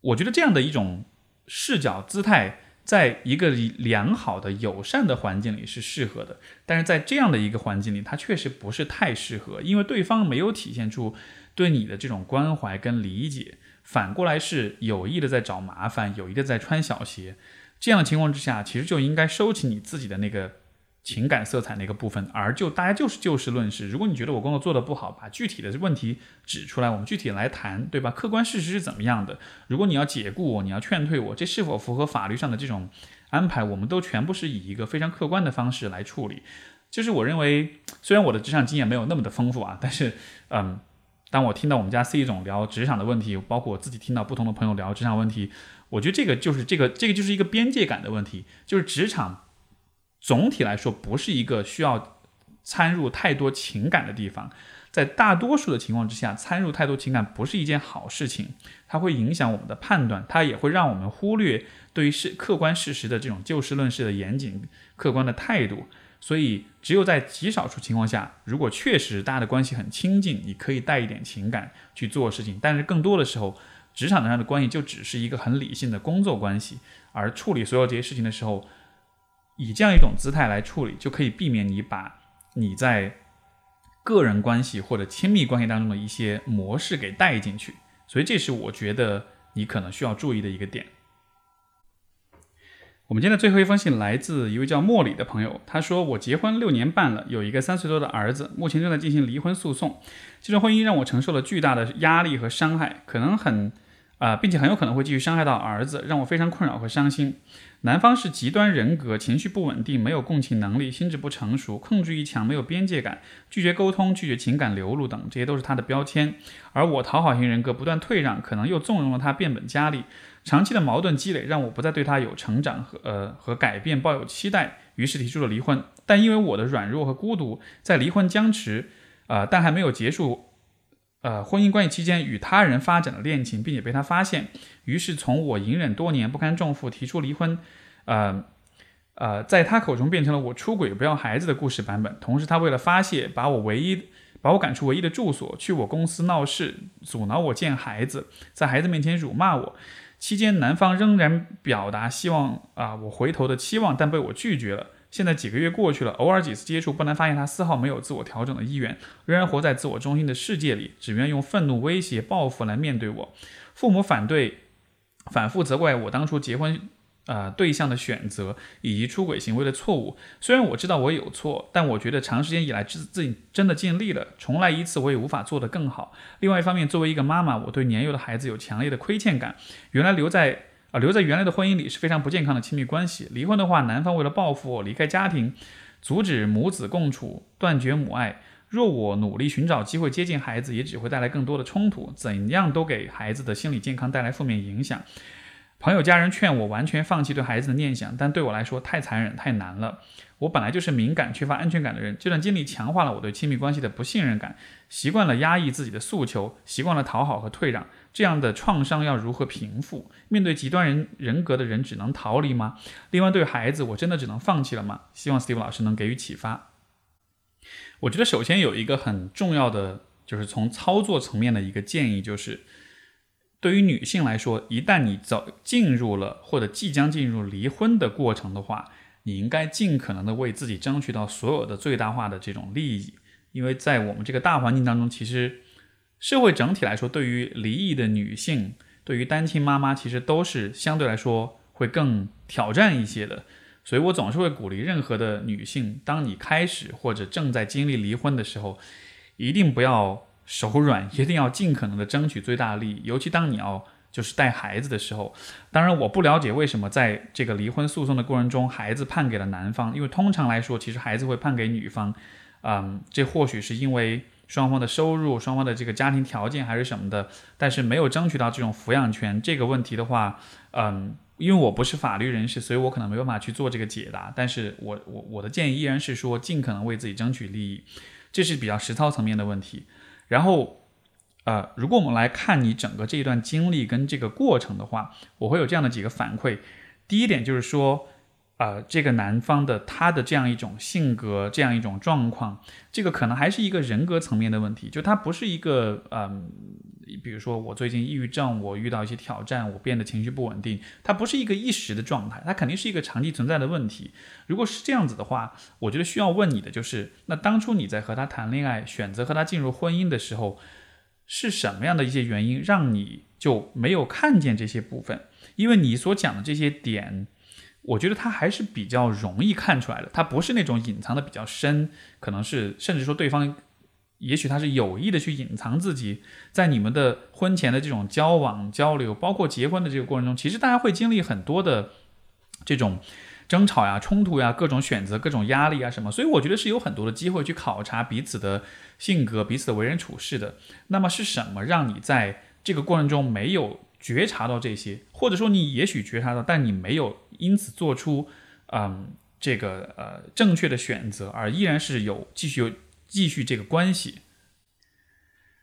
我觉得这样的一种视角姿态，在一个良好的、友善的环境里是适合的，但是在这样的一个环境里，它确实不是太适合，因为对方没有体现出对你的这种关怀跟理解。反过来是有意的在找麻烦，有意的在穿小鞋，这样的情况之下，其实就应该收起你自己的那个情感色彩那个部分，而就大家就是就事论事。如果你觉得我工作做得不好，把具体的问题指出来，我们具体来谈，对吧？客观事实是怎么样的？如果你要解雇我，你要劝退我，这是否符合法律上的这种安排？我们都全部是以一个非常客观的方式来处理。就是我认为，虽然我的职场经验没有那么的丰富啊，但是，嗯。当我听到我们家 C 总聊职场的问题，包括我自己听到不同的朋友聊职场问题，我觉得这个就是这个这个就是一个边界感的问题。就是职场总体来说不是一个需要参入太多情感的地方，在大多数的情况之下，参入太多情感不是一件好事情，它会影响我们的判断，它也会让我们忽略对于事客观事实的这种就事论事的严谨客观的态度。所以，只有在极少数情况下，如果确实大家的关系很亲近，你可以带一点情感去做事情。但是，更多的时候，职场上的关系就只是一个很理性的工作关系。而处理所有这些事情的时候，以这样一种姿态来处理，就可以避免你把你在个人关系或者亲密关系当中的一些模式给带进去。所以，这是我觉得你可能需要注意的一个点。我们今天的最后一封信来自一位叫莫里的朋友，他说：“我结婚六年半了，有一个三岁多的儿子，目前正在进行离婚诉讼。这段婚姻让我承受了巨大的压力和伤害，可能很啊，并且很有可能会继续伤害到儿子，让我非常困扰和伤心。男方是极端人格，情绪不稳定，没有共情能力，心智不成熟，控制欲强，没有边界感，拒绝沟通，拒绝情感流露等，这些都是他的标签。而我讨好型人格，不断退让，可能又纵容了他变本加厉。”长期的矛盾积累让我不再对他有成长和呃和改变抱有期待，于是提出了离婚。但因为我的软弱和孤独，在离婚僵持，呃但还没有结束，呃婚姻关系期间与他人发展了恋情，并且被他发现，于是从我隐忍多年不堪重负提出离婚，呃呃在他口中变成了我出轨不要孩子的故事版本。同时他为了发泄，把我唯一把我赶出唯一的住所，去我公司闹事，阻挠我见孩子，在孩子面前辱骂我。期间，男方仍然表达希望啊我回头的期望，但被我拒绝了。现在几个月过去了，偶尔几次接触，不难发现他丝毫没有自我调整的意愿，仍然活在自我中心的世界里，只愿用愤怒、威胁、报复来面对我。父母反对，反复责怪我当初结婚。啊，对象的选择以及出轨行为的错误，虽然我知道我有错，但我觉得长时间以来自自己真的尽力了，重来一次我也无法做得更好。另外一方面，作为一个妈妈，我对年幼的孩子有强烈的亏欠感。原来留在啊留在原来的婚姻里是非常不健康的亲密关系。离婚的话，男方为了报复我离开家庭，阻止母子共处，断绝母爱。若我努力寻找机会接近孩子，也只会带来更多的冲突，怎样都给孩子的心理健康带来负面影响。朋友、家人劝我完全放弃对孩子的念想，但对我来说太残忍、太难了。我本来就是敏感、缺乏安全感的人，这段经历强化了我对亲密关系的不信任感，习惯了压抑自己的诉求，习惯了讨好和退让。这样的创伤要如何平复？面对极端人人格的人，只能逃离吗？另外，对孩子，我真的只能放弃了吗？希望 Steve 老师能给予启发。我觉得首先有一个很重要的，就是从操作层面的一个建议，就是。对于女性来说，一旦你走进入了或者即将进入离婚的过程的话，你应该尽可能的为自己争取到所有的最大化的这种利益，因为在我们这个大环境当中，其实社会整体来说，对于离异的女性，对于单亲妈妈，其实都是相对来说会更挑战一些的。所以我总是会鼓励任何的女性，当你开始或者正在经历离婚的时候，一定不要。手软，一定要尽可能的争取最大利益，尤其当你要就是带孩子的时候。当然，我不了解为什么在这个离婚诉讼的过程中，孩子判给了男方，因为通常来说，其实孩子会判给女方。嗯，这或许是因为双方的收入、双方的这个家庭条件还是什么的，但是没有争取到这种抚养权。这个问题的话，嗯，因为我不是法律人士，所以我可能没办法去做这个解答。但是我我我的建议依然是说，尽可能为自己争取利益，这是比较实操层面的问题。然后，呃，如果我们来看你整个这一段经历跟这个过程的话，我会有这样的几个反馈。第一点就是说，呃，这个男方的他的这样一种性格，这样一种状况，这个可能还是一个人格层面的问题，就他不是一个，嗯。比如说，我最近抑郁症，我遇到一些挑战，我变得情绪不稳定。它不是一个一时的状态，它肯定是一个长期存在的问题。如果是这样子的话，我觉得需要问你的就是：那当初你在和他谈恋爱，选择和他进入婚姻的时候，是什么样的一些原因让你就没有看见这些部分？因为你所讲的这些点，我觉得他还是比较容易看出来的，他不是那种隐藏的比较深，可能是甚至说对方。也许他是有意的去隐藏自己，在你们的婚前的这种交往交流，包括结婚的这个过程中，其实大家会经历很多的这种争吵呀、冲突呀、各种选择、各种压力啊什么，所以我觉得是有很多的机会去考察彼此的性格、彼此的为人处事的。那么是什么让你在这个过程中没有觉察到这些，或者说你也许觉察到，但你没有因此做出嗯这个呃正确的选择，而依然是有继续有。继续这个关系，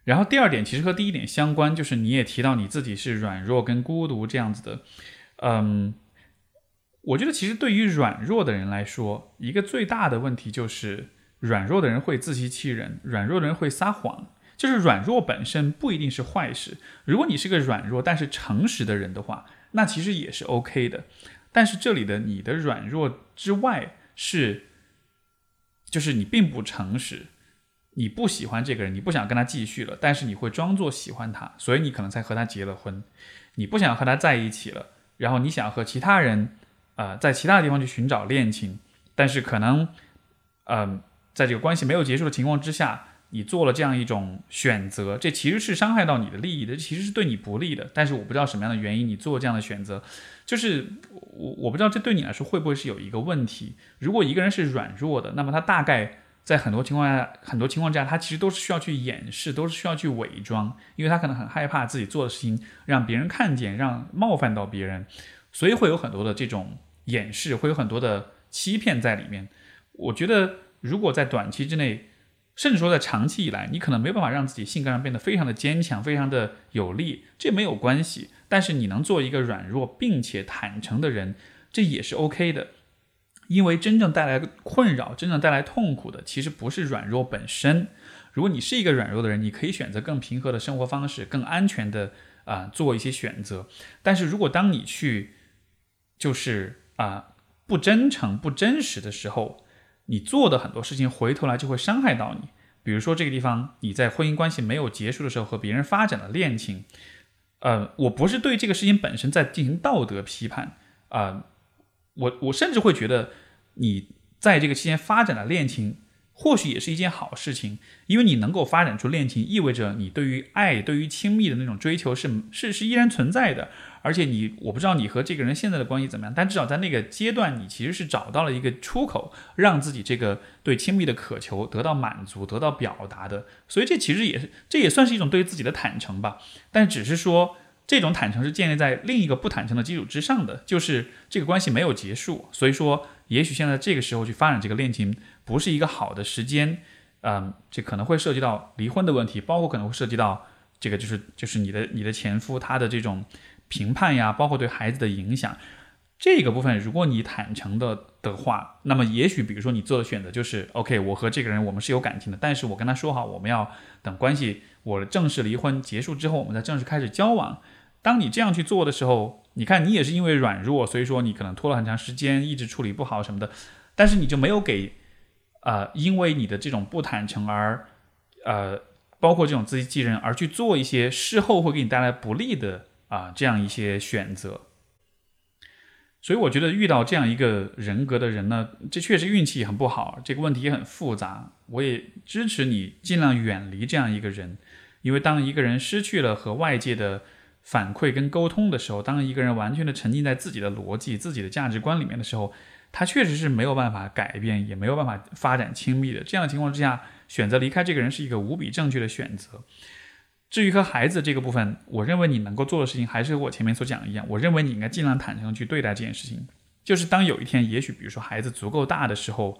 然后第二点其实和第一点相关，就是你也提到你自己是软弱跟孤独这样子的，嗯，我觉得其实对于软弱的人来说，一个最大的问题就是软弱的人会自欺欺人，软弱的人会撒谎，就是软弱本身不一定是坏事。如果你是个软弱但是诚实的人的话，那其实也是 OK 的。但是这里的你的软弱之外是，就是你并不诚实。你不喜欢这个人，你不想跟他继续了，但是你会装作喜欢他，所以你可能才和他结了婚。你不想和他在一起了，然后你想和其他人，呃，在其他地方去寻找恋情，但是可能，嗯，在这个关系没有结束的情况之下，你做了这样一种选择，这其实是伤害到你的利益的，其实是对你不利的。但是我不知道什么样的原因你做这样的选择，就是我我不知道这对你来说会不会是有一个问题。如果一个人是软弱的，那么他大概。在很多情况下，很多情况下，他其实都是需要去掩饰，都是需要去伪装，因为他可能很害怕自己做的事情让别人看见，让冒犯到别人，所以会有很多的这种掩饰，会有很多的欺骗在里面。我觉得，如果在短期之内，甚至说在长期以来，你可能没办法让自己性格上变得非常的坚强，非常的有力，这没有关系。但是你能做一个软弱并且坦诚的人，这也是 OK 的。因为真正带来困扰、真正带来痛苦的，其实不是软弱本身，如果你是一个软弱的人，你可以选择更平和的生活方式，更安全的啊做一些选择。但是如果当你去就是啊不真诚、不真实的时候，你做的很多事情回头来就会伤害到你。比如说这个地方，你在婚姻关系没有结束的时候和别人发展了恋情，呃，我不是对这个事情本身在进行道德批判啊，我我甚至会觉得你在这个期间发展的恋情。或许也是一件好事情，因为你能够发展出恋情，意味着你对于爱、对于亲密的那种追求是是是依然存在的。而且你，我不知道你和这个人现在的关系怎么样，但至少在那个阶段，你其实是找到了一个出口，让自己这个对亲密的渴求得到满足、得到表达的。所以这其实也是，这也算是一种对自己的坦诚吧。但只是说。这种坦诚是建立在另一个不坦诚的基础之上的，就是这个关系没有结束，所以说，也许现在这个时候去发展这个恋情不是一个好的时间，嗯，这可能会涉及到离婚的问题，包括可能会涉及到这个就是就是你的你的前夫他的这种评判呀，包括对孩子的影响，这个部分如果你坦诚的的话，那么也许比如说你做的选择就是，OK，我和这个人我们是有感情的，但是我跟他说好，我们要等关系我正式离婚结束之后，我们再正式开始交往。当你这样去做的时候，你看你也是因为软弱，所以说你可能拖了很长时间，一直处理不好什么的，但是你就没有给，呃，因为你的这种不坦诚而，呃，包括这种自欺欺人而去做一些事后会给你带来不利的啊这样一些选择。所以我觉得遇到这样一个人格的人呢，这确实运气很不好，这个问题也很复杂。我也支持你尽量远离这样一个人，因为当一个人失去了和外界的。反馈跟沟通的时候，当一个人完全的沉浸在自己的逻辑、自己的价值观里面的时候，他确实是没有办法改变，也没有办法发展亲密的。这样的情况之下，选择离开这个人是一个无比正确的选择。至于和孩子这个部分，我认为你能够做的事情还是和我前面所讲一样，我认为你应该尽量坦诚去对待这件事情。就是当有一天，也许比如说孩子足够大的时候，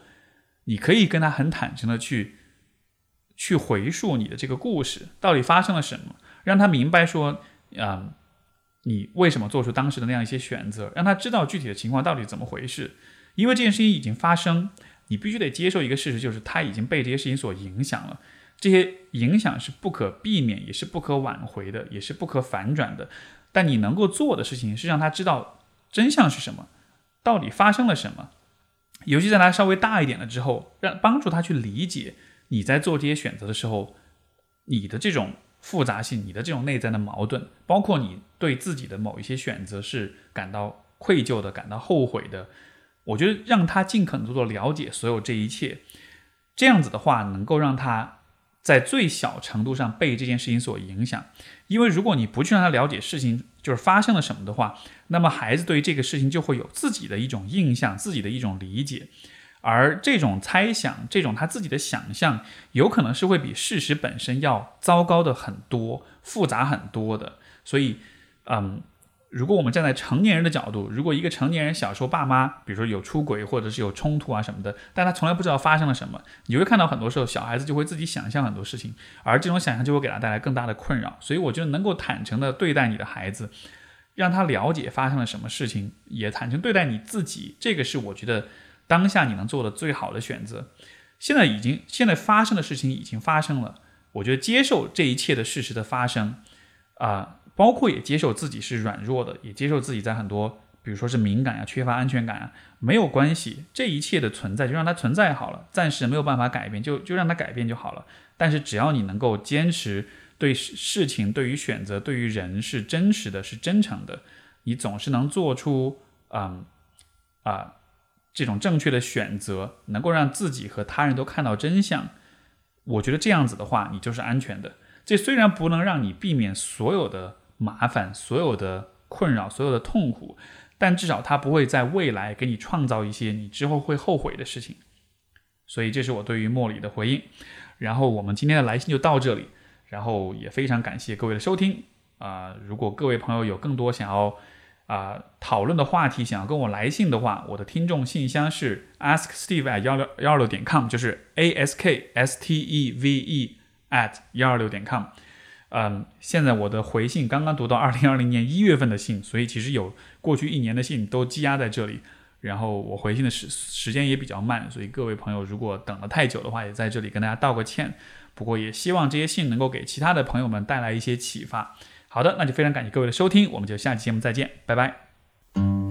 你可以跟他很坦诚的去去回述你的这个故事到底发生了什么，让他明白说。啊，你为什么做出当时的那样一些选择？让他知道具体的情况到底怎么回事。因为这件事情已经发生，你必须得接受一个事实，就是他已经被这些事情所影响了。这些影响是不可避免，也是不可挽回的，也是不可反转的。但你能够做的事情是让他知道真相是什么，到底发生了什么。尤其在他稍微大一点了之后，让帮助他去理解你在做这些选择的时候，你的这种。复杂性，你的这种内在的矛盾，包括你对自己的某一些选择是感到愧疚的、感到后悔的，我觉得让他尽可能多的了解所有这一切，这样子的话，能够让他在最小程度上被这件事情所影响。因为如果你不去让他了解事情就是发生了什么的话，那么孩子对于这个事情就会有自己的一种印象、自己的一种理解。而这种猜想，这种他自己的想象，有可能是会比事实本身要糟糕的很多、复杂很多的。所以，嗯，如果我们站在成年人的角度，如果一个成年人小时候爸妈，比如说有出轨或者是有冲突啊什么的，但他从来不知道发生了什么，你会看到很多时候小孩子就会自己想象很多事情，而这种想象就会给他带来更大的困扰。所以，我觉得能够坦诚的对待你的孩子，让他了解发生了什么事情，也坦诚对待你自己，这个是我觉得。当下你能做的最好的选择，现在已经现在发生的事情已经发生了，我觉得接受这一切的事实的发生，啊，包括也接受自己是软弱的，也接受自己在很多，比如说是敏感呀、缺乏安全感啊，没有关系，这一切的存在就让它存在好了，暂时没有办法改变，就就让它改变就好了。但是只要你能够坚持对事情、对于选择、对于人是真实的是真诚的，你总是能做出，嗯，啊。这种正确的选择能够让自己和他人都看到真相，我觉得这样子的话，你就是安全的。这虽然不能让你避免所有的麻烦、所有的困扰、所有的痛苦，但至少它不会在未来给你创造一些你之后会后悔的事情。所以，这是我对于莫里的回应。然后，我们今天的来信就到这里。然后，也非常感谢各位的收听啊！如果各位朋友有更多想要，啊，讨论的话题，想要跟我来信的话，我的听众信箱是 asksteve at 幺六幺二六点 com，就是 a s k s t e v e at 幺二六点 com。嗯，现在我的回信刚刚读到二零二零年一月份的信，所以其实有过去一年的信都积压在这里。然后我回信的时时间也比较慢，所以各位朋友如果等了太久的话，也在这里跟大家道个歉。不过也希望这些信能够给其他的朋友们带来一些启发。好的那就非常感谢各位的收听我们就下期节目再见拜拜。